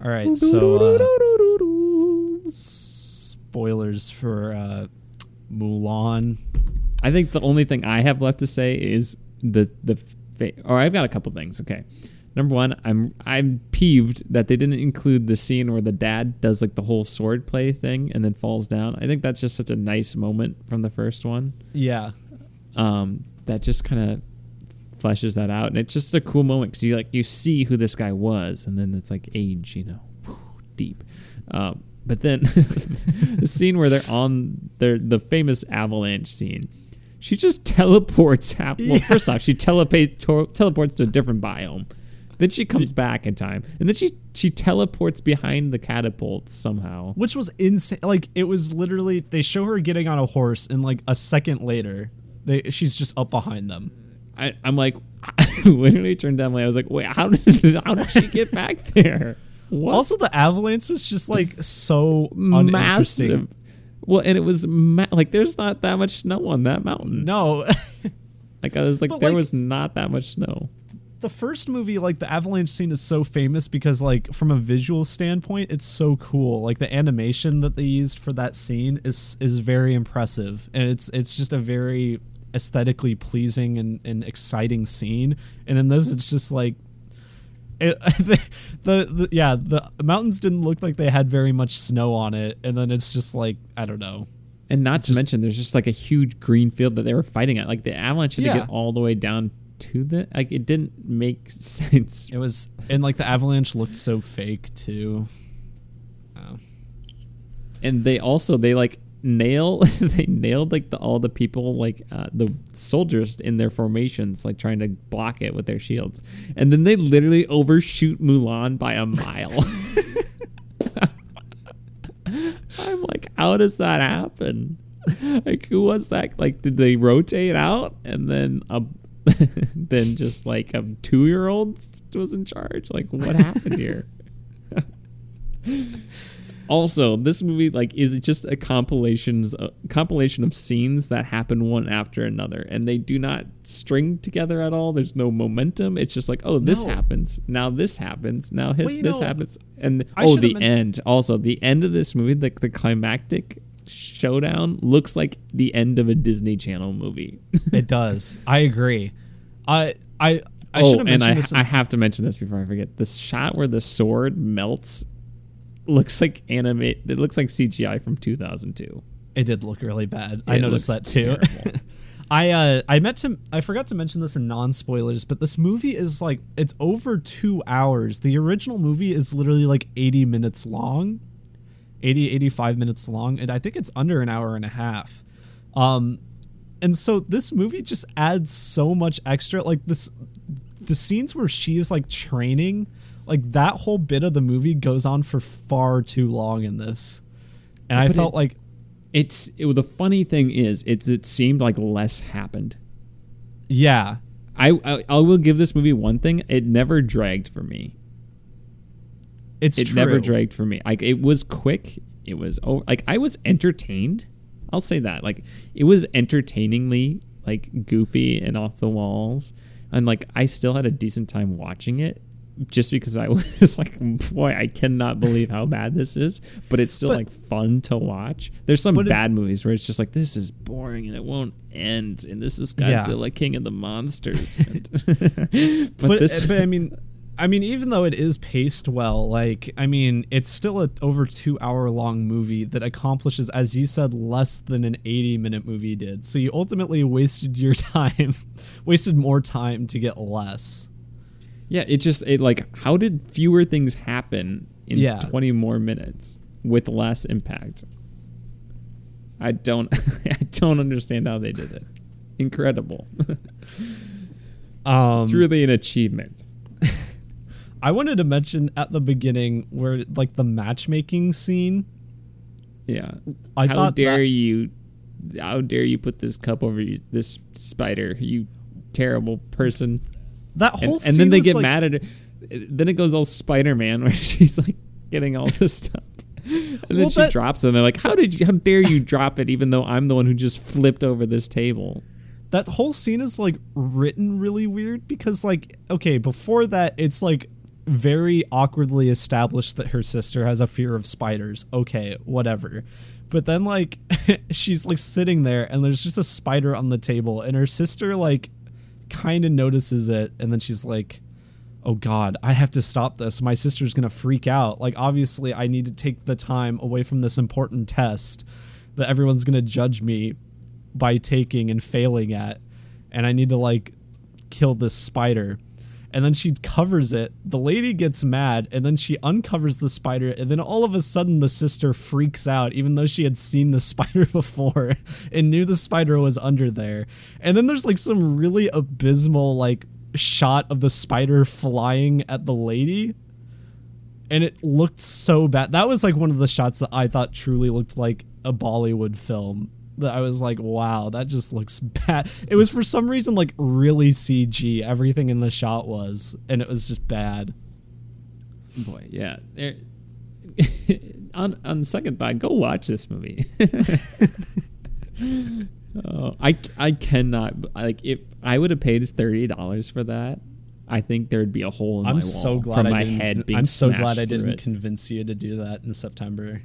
all right so uh spoilers for uh, Mulan. I think the only thing I have left to say is the the or I've got a couple things. Okay. Number one, I'm I'm peeved that they didn't include the scene where the dad does like the whole sword play thing and then falls down. I think that's just such a nice moment from the first one. Yeah, Um, that just kind of fleshes that out, and it's just a cool moment because you like you see who this guy was, and then it's like age, you know, deep. Um, but then the scene where they're on their the famous avalanche scene, she just teleports. Hap- well, first off, she telepa- teleports to a different biome. Then she comes back in time, and then she she teleports behind the catapult somehow. which was insane. Like it was literally they show her getting on a horse, and like a second later, they she's just up behind them. I, I'm like, I literally turned down. my- I was like, wait, how did how did she get back there? What? Also, the avalanche was just like so uninteresting. massive. Well, and it was ma- like there's not that much snow on that mountain. No, Like I was like, But, there like- was not that much snow. the first movie, like the avalanche scene, is so famous because, like, from a visual standpoint, it's so cool. Like the animation that they used for that scene is is very impressive, and it's it's just a very aesthetically pleasing and, and exciting scene. And in this, it's just like. It, the, the, yeah the mountains didn't look like they had very much snow on it and then it's just like i don't know And not to mention, there's just like a huge green field that they were fighting at. Like the avalanche had to get all the way down to the. Like it didn't make sense. it was and like the avalanche looked so fake too oh. And they also they like nail they nailed like the all the people like uh, the soldiers in their formations like trying to block it with their shields, and then they literally overshoot Mulan by a mile. I'm like, how does that happen? Like, who was that? Like, did they rotate out and then a, then just like a two year old was in charge? Like, what happened here? Also, this movie like is it just a compilations a compilation of scenes that happen one after another, and they do not string together at all. There's no momentum. It's just like, oh, this No. happens. Now this happens. Now Well, this know, happens. And I oh, the end. Also, the end of this movie, like the climactic showdown, looks like the end of a Disney Channel movie. It does. I agree. I I I oh, and I. I have to mention this before I forget. This shot where the sword melts looks like animate. It looks like CGI from 2002. it did look really bad. I noticed that too. I uh I meant to I forgot to mention this in non spoilers, but this movie is like it's over two hours. The original movie is literally like 80 minutes long. 80 85 minutes long and I think it's under an hour and a half. Um and so this movie just adds so much extra like this the scenes where she is like training like that whole bit of the movie goes on for far too long in this. And I felt it- like It's it, the funny thing is, it's it seemed like less happened. yeah, I, I I will give this movie one thing: it never dragged for me. it's it true. never dragged for me. Like it was quick. It was oh, like I was entertained. I'll say that. Like it was entertainingly like goofy and off the walls, and like I still had a decent time watching it. Just because I was like, boy, I cannot believe how bad this is, but it's still But- like fun to watch. There's some But it- bad movies where it's just like this is boring and it won't end, and this is Yeah. Godzilla King of the Monsters. And- but, but, this, uh, but I mean, I mean, even though it is paced well, like I mean, it's still a over two hour long movie that accomplishes, as you said, less than an eighty minute movie did. So you ultimately wasted your time, wasted more time to get less. Yeah, it just it like how did fewer things happen in Yeah. 20 more minutes with less impact? I don't I don't understand how they did it. Incredible. Um, it's really an achievement. I wanted to mention at the beginning where like the matchmaking scene. Yeah. I how dare that- you how dare you put this cup over you, this spider, you terrible person. That And, whole and scene then they get like- mad at her. Then it goes all Spider-Man where she's like getting all this stuff. And then Well, she that- drops it and they're like, How did you how dare you drop it even though I'm the one who just flipped over this table? that whole scene is like written really weird because like okay before that it's like very awkwardly established that her sister has a fear of spiders okay whatever but then like she's like sitting there and there's just a spider on the table and her sister like kind of notices it and then she's like oh god i have to stop this. My sister's gonna freak out. Like obviously i need to take the time away from this important test that everyone's gonna judge me by taking and failing at and i need to like kill this spider and then she covers it. The lady gets mad, and then she uncovers the spider, and then all of a sudden the sister freaks out, even though she had seen the spider before and knew the spider was under there. And then there's like some really abysmal like shot of the spider flying at the lady. And it looked so bad. That was like one of the shots that I thought truly looked like a Bollywood film that I was like, wow, that just looks bad. It was for some reason like really CG. Everything in the shot was, and it was just bad. Boy, yeah. On on second thought, go watch this movie. oh, I I cannot like if I would have paid thirty dollars for that. I think there'd be a hole in I'm my so wall glad from I my head being I'm so glad I didn't it. convince you to do that in September.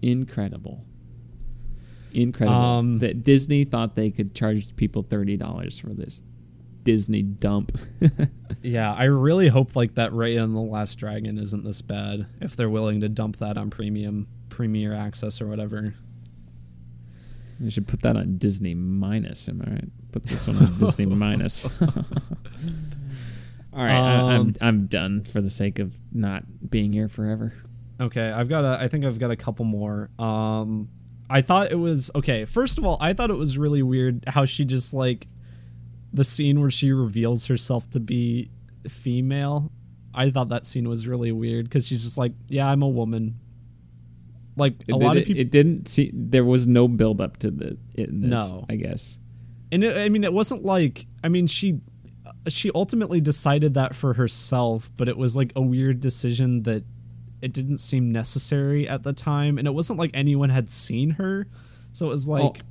Incredible. Incredible. Um, that Disney thought they could charge people thirty dollars for this Disney dump. Yeah, I really hope like that Raya and the Last Dragon isn't this bad. If they're willing to dump that on premium premier access or whatever. they should put that on Disney minus. Am I right? Put this one on Disney minus. All right, I, I'm Um, I'm done for the sake of not being here forever. Okay, I've got a I think I've got a couple more. Um I thought it was okay, first of all, I thought it was really weird how she just like the scene where she reveals herself to be female. I thought that scene was really weird cuz she's just like, "Yeah, I'm a woman." Like It, a lot it, of people it didn't see. There was no build up to the in this. No. I guess. and it, I mean it wasn't like I mean she she ultimately decided that for herself, but it was like a weird decision that it didn't seem necessary at the time and it wasn't like anyone had seen her. So it was like Oh.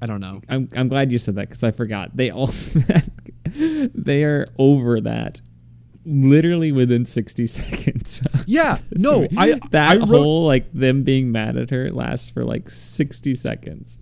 I don't know. I'm I'm glad you said that because I forgot. They also they are over that literally within 60 seconds. Yeah, no, I that I wrote whole like them being mad at her lasts for like 60 seconds.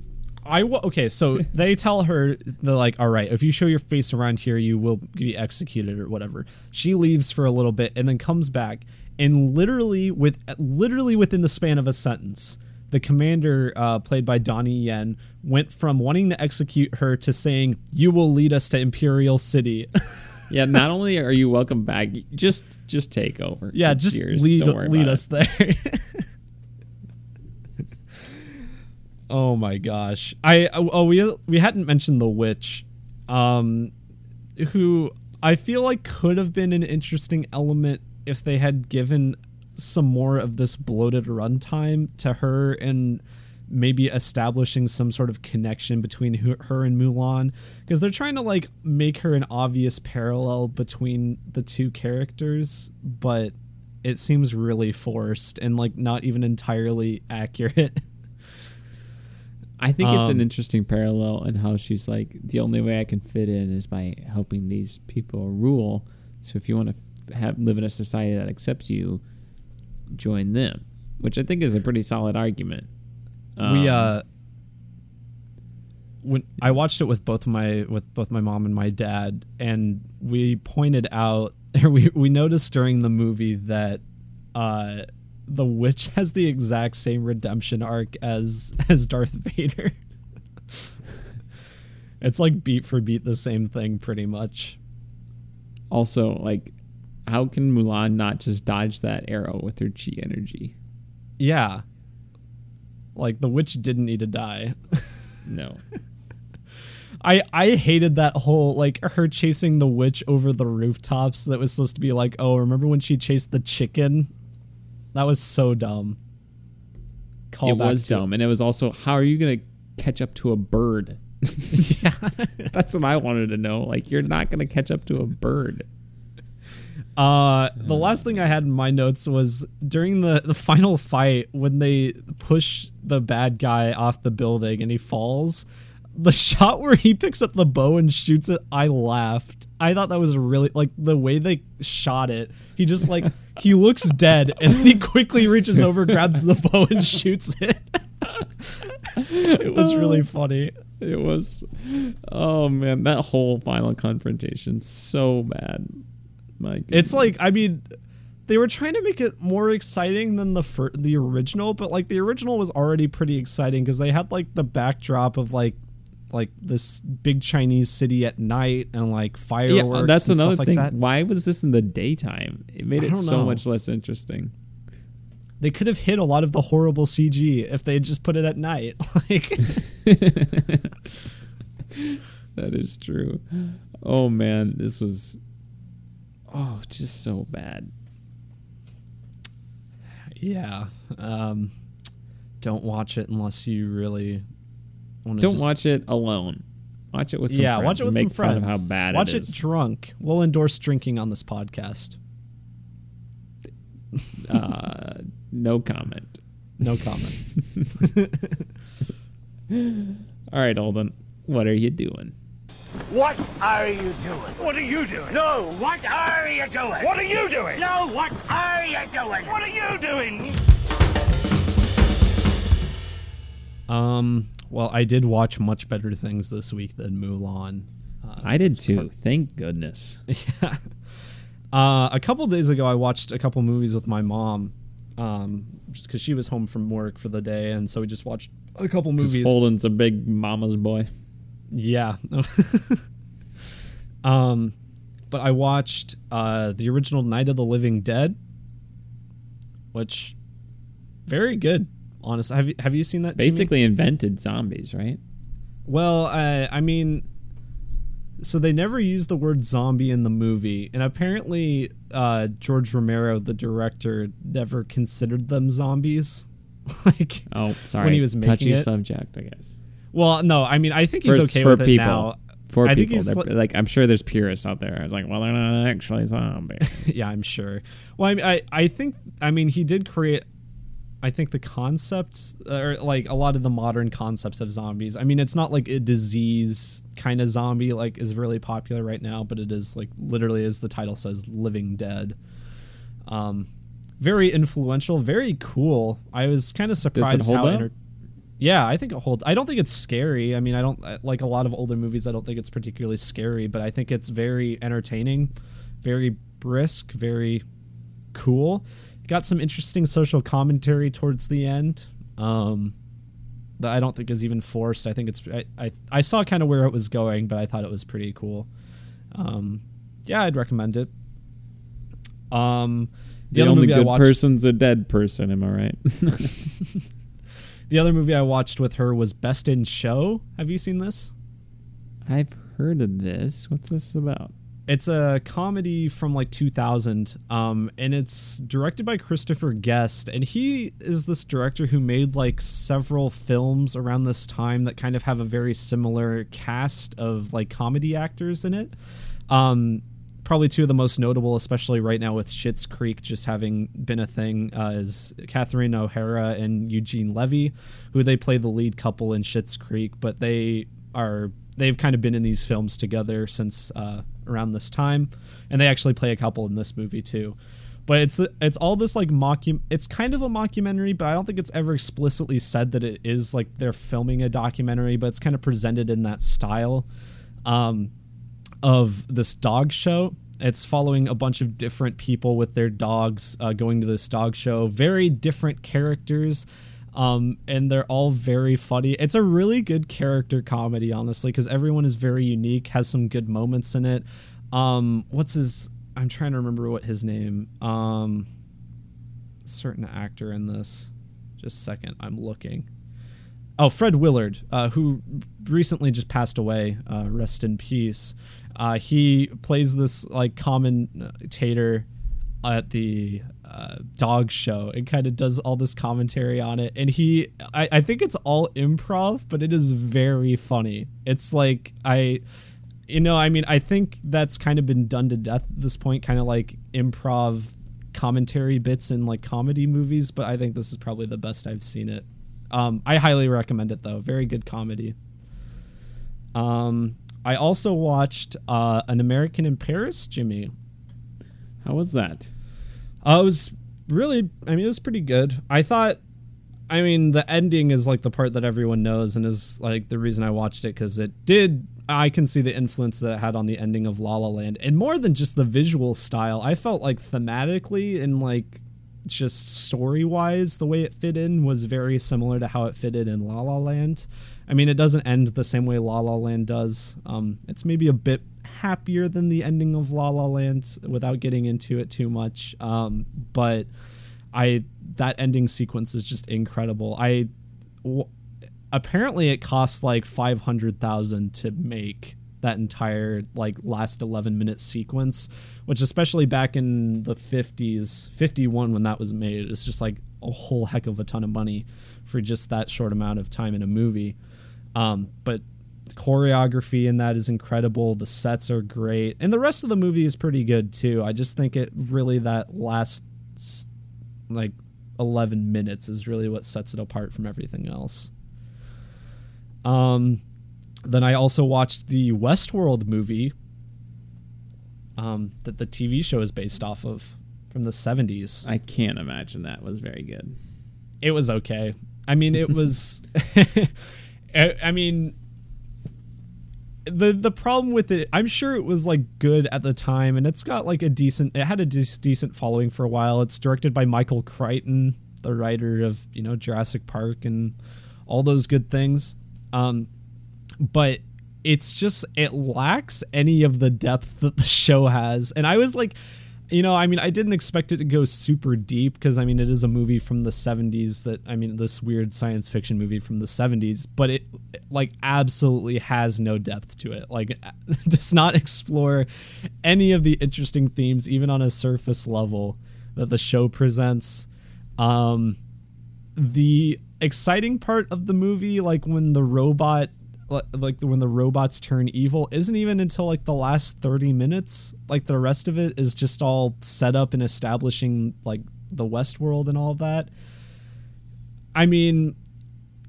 I wa- okay, so they tell her they're like, "All right, if you show your face around here, you will be executed or whatever." She leaves for a little bit and then comes back, and literally with literally within the span of a sentence, the commander, uh, played by Donnie Yen, went from wanting to execute her to saying, "You will lead us to Imperial City." Yeah, not only are you welcome back, just just take over. yeah, just yours. lead lead us there. oh my gosh. I oh we we hadn't mentioned the witch um who I feel like could have been an interesting element if they had given some more of this bloated runtime to her and maybe establishing some sort of connection between her, and Mulan because they're trying to like make her an obvious parallel between the two characters but it seems really forced and like not even entirely accurate I think it's an Um, interesting parallel in how she's like the only way I can fit in is by helping these people rule. So if you want to have live in a society that accepts you, join them, which I think is a pretty solid argument. we Um, uh when I watched it with both my with both my mom and my dad and we pointed out or we we noticed during the movie that uh the witch has the exact same redemption arc as as Darth Vader. it's like beat for beat the same thing pretty much. also like, how can Mulan not just dodge that arrow with her chi energy? Yeah. Like the witch didn't need to die. No, I I hated that whole like her chasing the witch over the rooftops. That was supposed to be like, oh, remember when she chased the chicken? That was so dumb. Call it was to- dumb, and it was also how are you gonna catch up to a bird? yeah. That's what I wanted to know. Like, you're not gonna catch up to a bird. Uh, the last thing I had in my notes was during the the final fight when they push the bad guy off the building and he falls. The shot where he picks up the bow and shoots it, I laughed. I thought that was really like the way they shot it. He just like he looks dead and then he quickly reaches over, grabs the bow and shoots it. it was really funny. It was, oh man, that whole final confrontation so bad. My goodness. It's like I mean, they were trying to make it more exciting than the fir- the original, but like the original was already pretty exciting because they had like the backdrop of like like this big Chinese city at night and like fireworks. Yeah, that's and another stuff thing. Like that. Why was this in the daytime? It made it so know. much less interesting. They could have hit a lot of the horrible CG if they had just put it at night. Like That is true. Oh man, this was oh just so bad. Yeah. Um, don't watch it unless you really want to. Don't just, watch it alone. Watch it with some yeah, friends watch it with some friends. fun of how bad watch it it, drunk. We'll endorse drinking on this podcast. uh, no comment. No comment. All right, Holden, what are you doing? What are you doing? What are you doing? No, what are you doing? What are you doing? No, what are you doing? What are you doing? um. Well, I did watch much better things this week than Mulan. Uh, I did too. Thank goodness. yeah. Uh, a couple days ago, I watched a couple movies with my mom, um, because she was home from work for the day, and so we just watched a couple movies. Holden's a big mama's boy. Yeah. um, but I watched uh the original Night of the Living Dead, which very good. Honestly, have you have you seen that? Jimmy? Basically invented zombies, right? Well, uh, I mean, so they never used the word zombie in the movie, and apparently uh, George Romero, the director, never considered them zombies. like, Oh, sorry. when he was making Touchy it. subject, I guess. Well, no, I mean, I think he's For- okay for with it people. now. For I think people, he's they're- like I'm sure there's purists out there. I was like, well, they're not actually zombies. yeah, I'm sure. Well, I, mean, I I think I mean he did create. I think the concepts, or like a lot of the modern concepts of zombies. I mean, it's not like a disease kind of zombie like is really popular right now, but it is like literally, as the title says, living dead. Um, very influential, very cool. I was kind of surprised how. up? Yeah, I think it holds. I don't think it's scary. I mean, I don't like a lot of older movies. I don't think it's particularly scary, but I think it's very entertaining, very brisk, very cool. Got some interesting social commentary towards the end. Um, that I don't think is even forced. I think it's I I, I saw kind of where it was going, but I thought it was pretty cool. Um, yeah, I'd recommend it. Um, the, the only good watched. person's a dead person. Am I right? The other movie I watched with her was Best in Show. Have you seen this? I've heard of this. What's this about? It's a comedy from like 2000, um, and it's directed by Christopher Guest. And he is this director who made like several films around this time that kind of have a very similar cast of like comedy actors in it. Um, probably two of the most notable, especially right now with Schitt's Creek just having been a thing, uh, is Catherine O'Hara and Eugene Levy, who they play the lead couple in Schitt's Creek, but they are they've kind of been in these films together since uh, around this time, and they actually play a couple in this movie too. But it's it's all this like mockum. It's kind of a mockumentary, but I don't think it's ever explicitly said that it is like they're filming a documentary. But it's kind of presented in that style. Um, of this dog show. It's following a bunch of different people with their dogs uh, going to this dog show. Very different characters, um, and they're all very funny. It's a really good character comedy, honestly, because everyone is very unique, has some good moments in it. Um, what's his? I'm trying to remember what his name. Um, certain actor in this. Just a second, I'm looking. Oh, Fred Willard, uh, who recently just passed away. Uh, rest in peace. Uh, he plays this like commentator at the uh, dog show and kind of does all this commentary on it. And he, I, I think it's all improv, but it is very funny. It's like I, you know, I mean, I think that's kind of been done to death at this point, kind of like improv commentary bits in like comedy movies. But I think this is probably the best I've seen it. Um, I highly recommend it though. Very good comedy. Um, I also watched uh, An American in Paris, Jimmy. How was that? Uh, it was really, I mean, it was pretty good. I thought, I mean, the ending is like the part that everyone knows and is like the reason I watched it because it did. I can see the influence that it had on the ending of La La Land, and more than just the visual style, I felt like thematically and like just story wise, the way it fit in was very similar to how it fitted in La La Land. I mean, it doesn't end the same way La La Land does. Um, it's maybe a bit happier than the ending of La La Land without getting into it too much. Um, but I that ending sequence is just incredible. I w- apparently it cost like five hundred thousand to make that entire like last 11 minute sequence which especially back in the 50s 51 when that was made is just like a whole heck of a ton of money for just that short amount of time in a movie um, but choreography in that is incredible the sets are great and the rest of the movie is pretty good too i just think it really that last like 11 minutes is really what sets it apart from everything else um then I also watched the Westworld movie um, that the TV show is based off of from the 70s. I can't imagine that was very good. It was okay. I mean, it was. I mean, the the problem with it, I'm sure it was like good at the time, and it's got like a decent. It had a decent following for a while. It's directed by Michael Crichton, the writer of you know Jurassic Park and all those good things. Um, but it's just it lacks any of the depth that the show has. And I was like, you know, I mean, I didn't expect it to go super deep because I mean, it is a movie from the 70s that I mean, this weird science fiction movie from the 70s, but it like absolutely has no depth to it. Like it does not explore any of the interesting themes even on a surface level that the show presents. Um the exciting part of the movie like when the robot like when the robots turn evil isn't even until like the last 30 minutes like the rest of it is just all set up and establishing like the west world and all that. I mean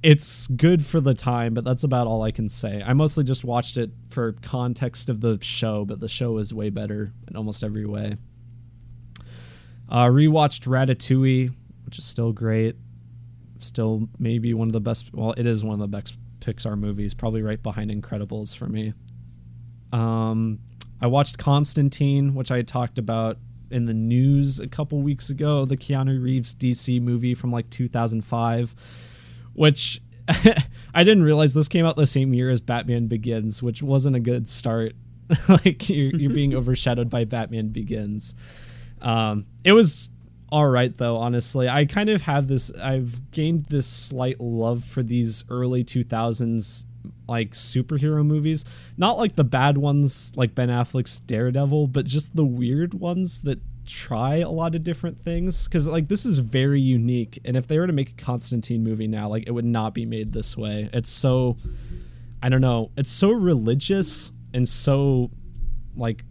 it's good for the time but that's about all i can say. I mostly just watched it for context of the show but the show is way better in almost every way. Uh rewatched ratatouille which is still great. Still maybe one of the best well it is one of the best Pixar movies, probably right behind Incredibles for me. Um, I watched Constantine, which I talked about in the news a couple weeks ago, the Keanu Reeves DC movie from like 2005, which I didn't realize this came out the same year as Batman Begins, which wasn't a good start. like you're, you're being overshadowed by Batman Begins. Um, it was all right though honestly. I kind of have this i've gained this slight love for these early 2000s like superhero movies. Not like the bad ones like ben affleck's daredevil but just the weird ones that try a lot of different things. Because like this is very unique and if they were to make a constantine movie now like it would not be made this way. It's so i don't know it's so religious and so like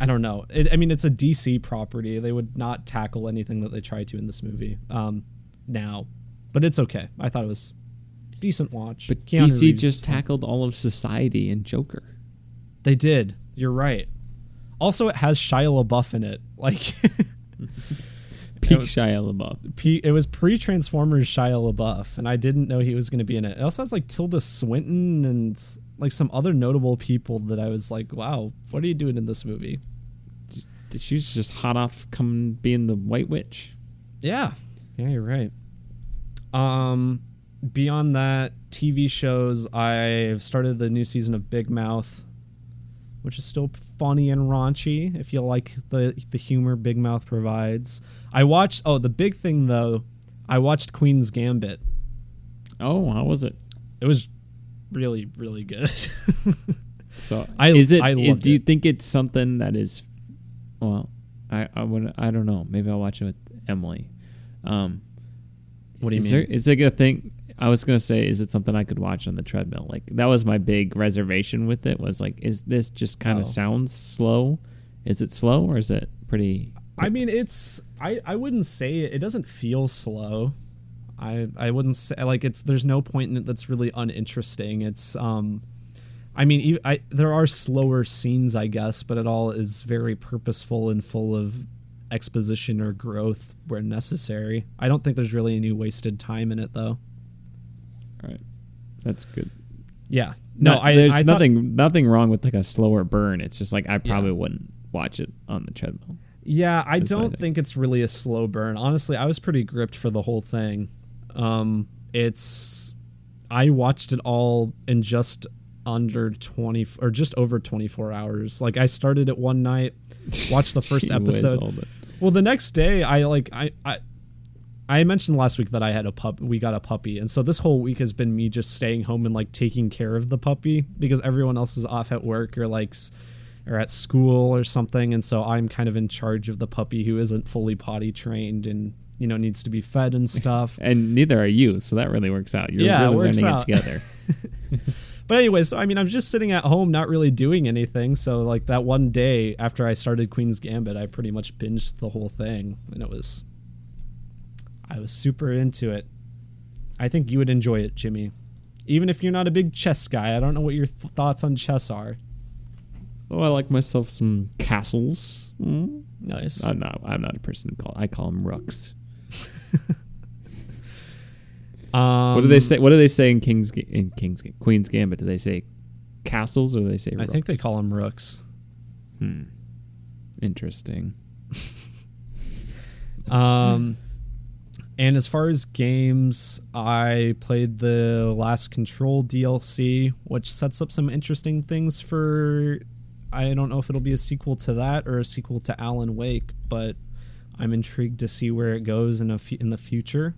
I don't know. It, I mean, it's a DC property. They would not tackle anything that they try to in this movie um, now, but it's okay. I thought it was decent watch. But Keanu DC Reeves just tackled all of society and Joker. They did. You're right. Also, it has Shia LaBeouf in it. Like peak was, Shia LaBeouf. it was pre Transformers Shia LaBeouf, and I didn't know he was going to be in it. It also has like Tilda Swinton and like some other notable people that I was like, wow, what are you doing in this movie? She's just hot off coming being the White Witch. Yeah, yeah, you're right. Um, beyond that, TV shows. I've started the new season of Big Mouth, which is still funny and raunchy. If you like the the humor Big Mouth provides. I watched. Oh, the big thing though, I watched Queen's Gambit. Oh, how was it? It was really really good. so I is it? I is, do you it. think it's something that is? Well, I I would I don't know. Maybe I'll watch it with Emily. Um, what do you is mean? There, is it a thing? I was gonna say, is it something I could watch on the treadmill? Like that was my big reservation with it. Was like, is this just kind of oh. sounds slow? Is it slow or is it pretty? I mean, it's I I wouldn't say it. It doesn't feel slow. I I wouldn't say like it's there's no point in it that's really uninteresting. It's um I mean I there are slower scenes I guess, but it all is very purposeful and full of exposition or growth where necessary. I don't think there's really any wasted time in it though. All right. That's good. Yeah. No, I there's I nothing thought, nothing wrong with like a slower burn. It's just like I probably yeah. wouldn't watch it on the treadmill. Yeah, I That's don't think it's really a slow burn. Honestly, I was pretty gripped for the whole thing. Um, it's I watched it all in just under 20 or just over 24 hours. Like I started it one night, watched the first whiz, episode. Well, the next day, I like I I I mentioned last week that I had a pup. We got a puppy, and so this whole week has been me just staying home and like taking care of the puppy because everyone else is off at work or like or at school or something, and so I'm kind of in charge of the puppy who isn't fully potty trained and you know needs to be fed and stuff. And neither are you, so that really works out. You're Yeah, really works learning out. it together. But anyway, so I mean, I'm just sitting at home, not really doing anything. So like that one day after I started Queen's Gambit, I pretty much binged the whole thing, and it was, I was super into it. I think you would enjoy it, Jimmy, even if you're not a big chess guy. I don't know what your th- thoughts on chess are. oh, I like myself some castles. Mm. Nice. I'm not. I'm not a person who call. I call them rooks. Um, what do they say? What do they say in King's in King's Queen's Gambit? Do they say castles or do they say? I think they call them rooks. Hmm. Interesting. Um, and as far as games, I played the Last Control DLC, which sets up some interesting things for. I don't know if it'll be a sequel to that or a sequel to Alan Wake, but I'm intrigued to see where it goes in a in the future.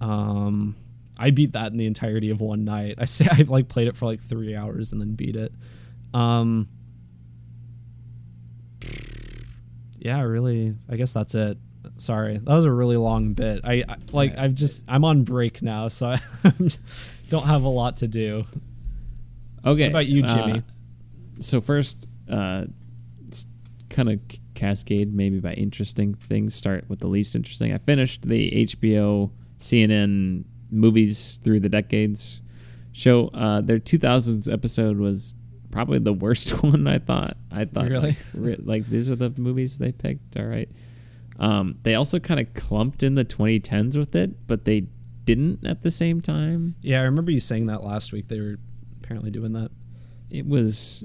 Um, I beat that in the entirety of one night. I say I like played it for like three hours and then beat it. Um, yeah, really. I guess that's it. Sorry, that was a really long bit. I, I like. I've just. I'm on break now, so I don't have a lot to do. Okay. What about you, uh, Jimmy? so first, uh, kind of cascade maybe by interesting things. Start with the least interesting. I finished the HBO CNN movies through the decades show. Uh, their 2000s episode was probably the worst one. I thought. I thought Really? like, like these are the movies they picked. All right. Um, they also kind of clumped in the 2010s with it, but they didn't at the same time. Yeah, I remember you saying that last week. They were apparently doing that. it was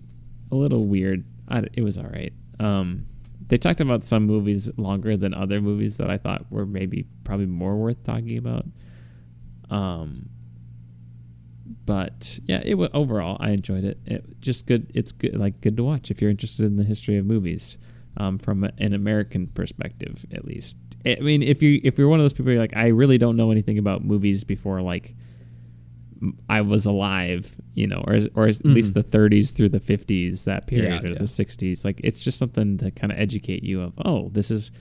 a little weird. I, it was all right. Um, they talked about some movies longer than other movies that I thought were maybe probably more worth talking about. Um, but yeah, it was overall I enjoyed it. It just good. It's good, like good to watch if you're interested in the history of movies, um, from an American perspective at least. I mean, if you if you're one of those people, you're like, I really don't know anything about movies before like I was alive, you know, or or at least the 30s through the 50s, that period, Mm-hmm. Yeah, or yeah. the 60s. Like it's just something to kind of educate you of, oh, this is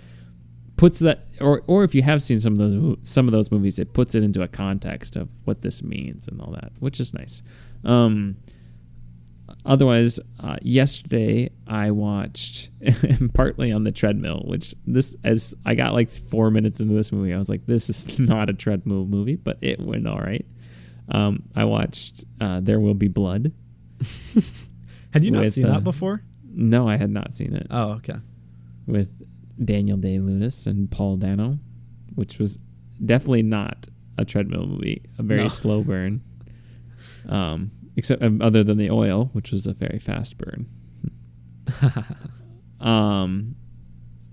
puts that, or or if you have seen some of those some of those movies, it puts it into a context of what this means and all that, which is nice. Um, otherwise, uh, yesterday I watched partly on the treadmill, which this as I got like four minutes into this movie, I was like, this is not a treadmill movie, but it went all right. Um, I watched uh, There Will Be Blood. Had you not With, seen uh, that before? No, I had not seen it Oh, okay. with Daniel Day Lewis and Paul Dano, which was definitely not a treadmill movie. A very No. slow burn. Um, except um, other than the oil, which was a very fast burn. um,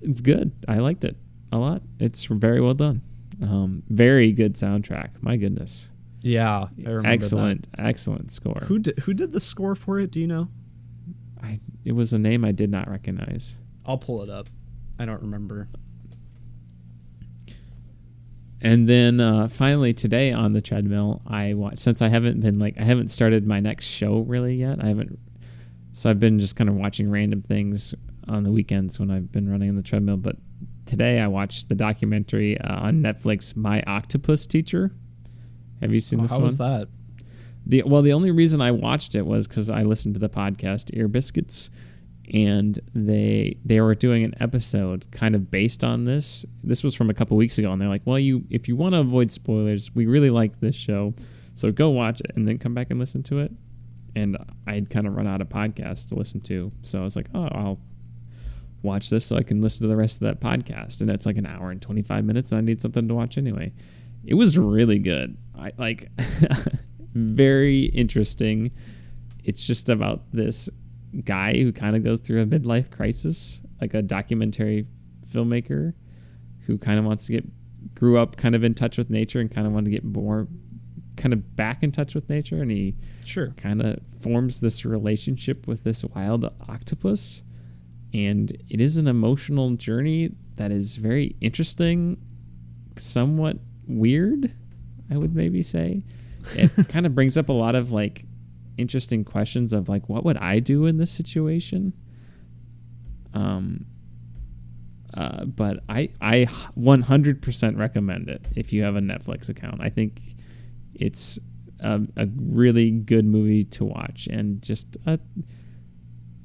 it's good. I liked it a lot. It's very well done. Um, very good soundtrack. My goodness, Yeah, I remember excellent, excellent score. Who did who did the score for it? Do you know? I, it was a name I did not recognize. I'll pull it up. I don't remember. And then uh, finally today on the treadmill, I watched since I haven't been like I haven't started my next show really yet. I haven't, so I've been just kind of watching random things on the weekends when I've been running on the treadmill. But today I watched the documentary uh, on Netflix, My Octopus Teacher. Have you seen Oh, this how one? was that? The well, the only reason I watched it was because I listened to the podcast Ear Biscuits, and they they were doing an episode kind of based on this. This was from a couple weeks ago, and they're like, "Well, you if you want to avoid spoilers, we really like this show, so go watch it and then come back and listen to it." And I'd kind of run out of podcasts to listen to, so I was like, "Oh, I'll." Watch this so I can listen to the rest of that podcast, and it's like an hour and twenty five minutes, and I need something to watch anyway. It was really good. I like very interesting. It's just about this guy who kind of goes through a midlife crisis like a documentary filmmaker who kind of wants to get grew up kind of in touch with nature and kind of wanted to get more kind of back in touch with nature and he Sure. kind of forms this relationship with this wild octopus and it is an emotional journey that is very interesting somewhat weird i would maybe say it kind of brings up a lot of like interesting questions of like what would i do in this situation um uh, but I I 100% recommend it if you have a Netflix account. I think it's a, a really good movie to watch and just a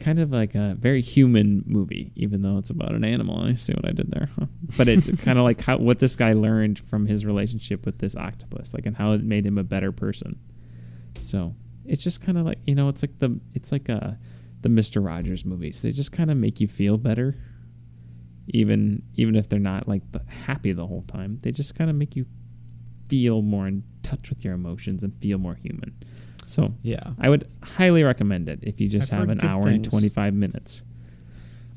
kind of like a very human movie, even though it's about an animal. I see what I did there, huh? but it's kind of like how what this guy learned from his relationship with this octopus, like and how it made him a better person. So it's just kind of like you know, it's like the it's like a the Mister Rogers movies. They just kind of make you feel better even even if they're not like happy the whole time they just kind of make you feel more in touch with your emotions and feel more human so Yeah. i would highly recommend it if you just I've have an hour things. and 25 minutes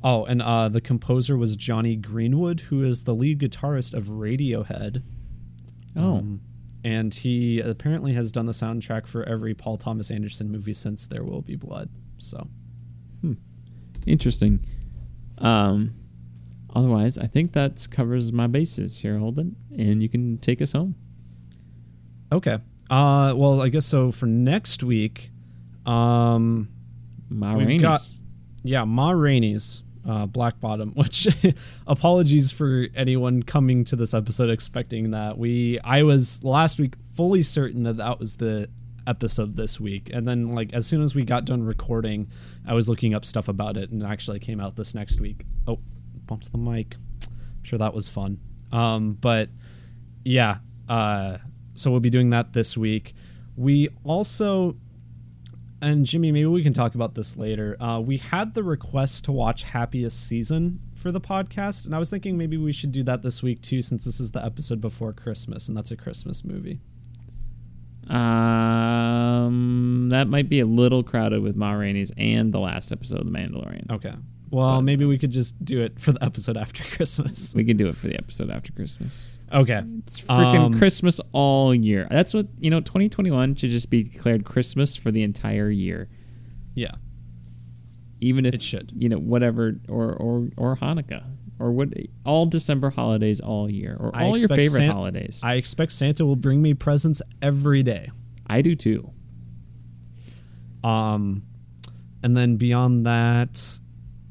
Oh, and uh, the composer was Jonny Greenwood, who is the lead guitarist of Radiohead. oh Um, and he apparently has done the soundtrack for every Paul Thomas Anderson movie since There Will Be Blood. So, interesting um otherwise i think that covers my bases here holden and you can take us home okay. Uh, well, I guess so for next week, um, my We've Rainey's. got- yeah, Ma Rainey's uh, Black Bottom. Which apologies for anyone coming to this episode expecting that. We I was last week fully certain that that was the episode this week, and then like as soon as we got done recording, I was looking up stuff about it, and it actually came out this next week. Oh, bumped the mic. I'm sure that was fun. Um, but yeah, uh, so we'll be doing that this week. We also and Jimmy, maybe we can talk about this later. Uh, we had the request to watch Happiest Season for the podcast, and I was thinking maybe we should do that this week too, since this is the episode before Christmas, and that's a Christmas movie. um that might be a little crowded with ma Rainey's and the last episode of the mandalorian Okay. Well, maybe we could just do it for the episode after Christmas. We can do it for the episode after Christmas. Okay. It's freaking Um, Christmas all year. That's what you know. 2021 should just be declared Christmas for the entire year, Yeah. even if It should. You know, whatever, or or or Hanukkah, or what? All December holidays all year, or all your favorite San- holidays. I expect Santa will bring me presents every day. I do too. Um, and then beyond that,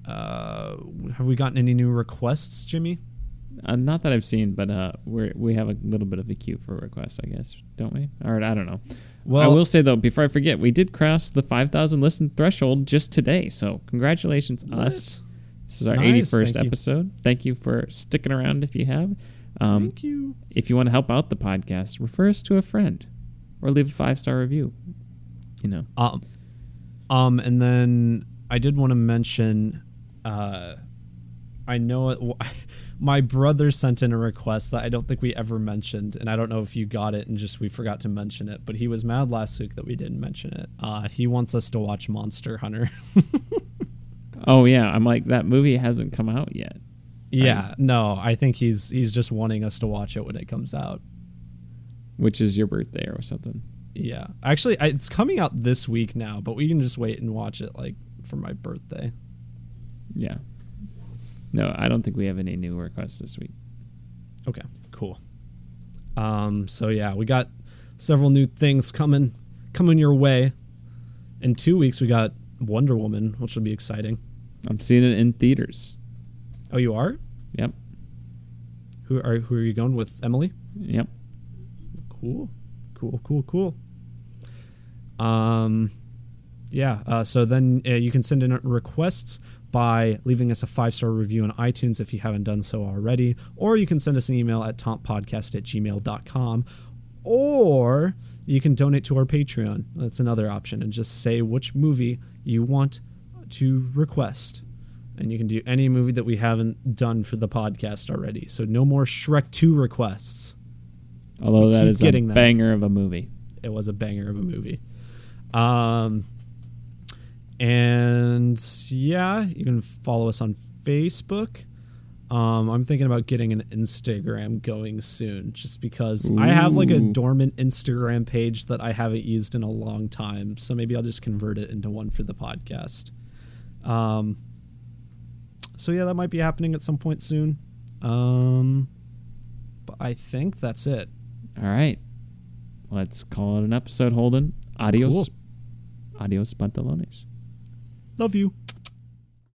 uh, have we gotten any new requests, Jimmy? Uh, not that I've seen, but uh, we we have a little bit of a queue for requests, I guess, don't we? Or I don't know. Well- I will say though, before I forget, we did cross the 5,000 listen threshold just today. So congratulations, us. This is our Nice, 81st thank you. episode. Thank you for sticking around if you have. Um, Thank you. if you want to help out the podcast, refer us to a friend or leave a five star review. You know, Um, um, and then I did want to mention, uh, I know it, my brother sent in a request that I don't think we ever mentioned, and I don't know if you got it and just we forgot to mention it, but he was mad last week that we didn't mention it. Uh, he wants us to watch Monster Hunter. oh yeah, I'm like that movie hasn't come out yet. yeah, no, I think he's he's just wanting us to watch it when it comes out. Which is your birthday or something? Yeah, actually, I, it's coming out this week now, but we can just wait and watch it like for my birthday. Yeah. No, I don't think we have any new requests this week. Okay, cool. Um, so yeah, we got several new things coming coming your way. In two weeks, we got Wonder Woman, which will be exciting. I'm seeing it in theaters. Oh, you are? Yep. Who are who are you going with? Emily? Yep. Cool, cool, cool, cool. Um, yeah. Uh, so then uh, you can send in requests by leaving us a five star review on iTunes if you haven't done so already, or you can send us an email at tompodcast at gmail.com, or you can donate to our Patreon. That's another option, and just say which movie you want to request. And you can do any movie that we haven't done for the podcast already. So no more Shrek 2 requests Although We that keep a them. banger of a movie. it was a banger of a movie. Um, and yeah, you can follow us on Facebook. Um, I'm thinking about getting an Instagram going soon, just because I have like a dormant Instagram page that I haven't used in a long time. So maybe I'll just convert it into one for the podcast. Um, so yeah, that might be happening at some point soon. Um, but I think that's it. All right. Let's call it an episode, Holden. Adios. Cool. Adios, pantalones. Love you.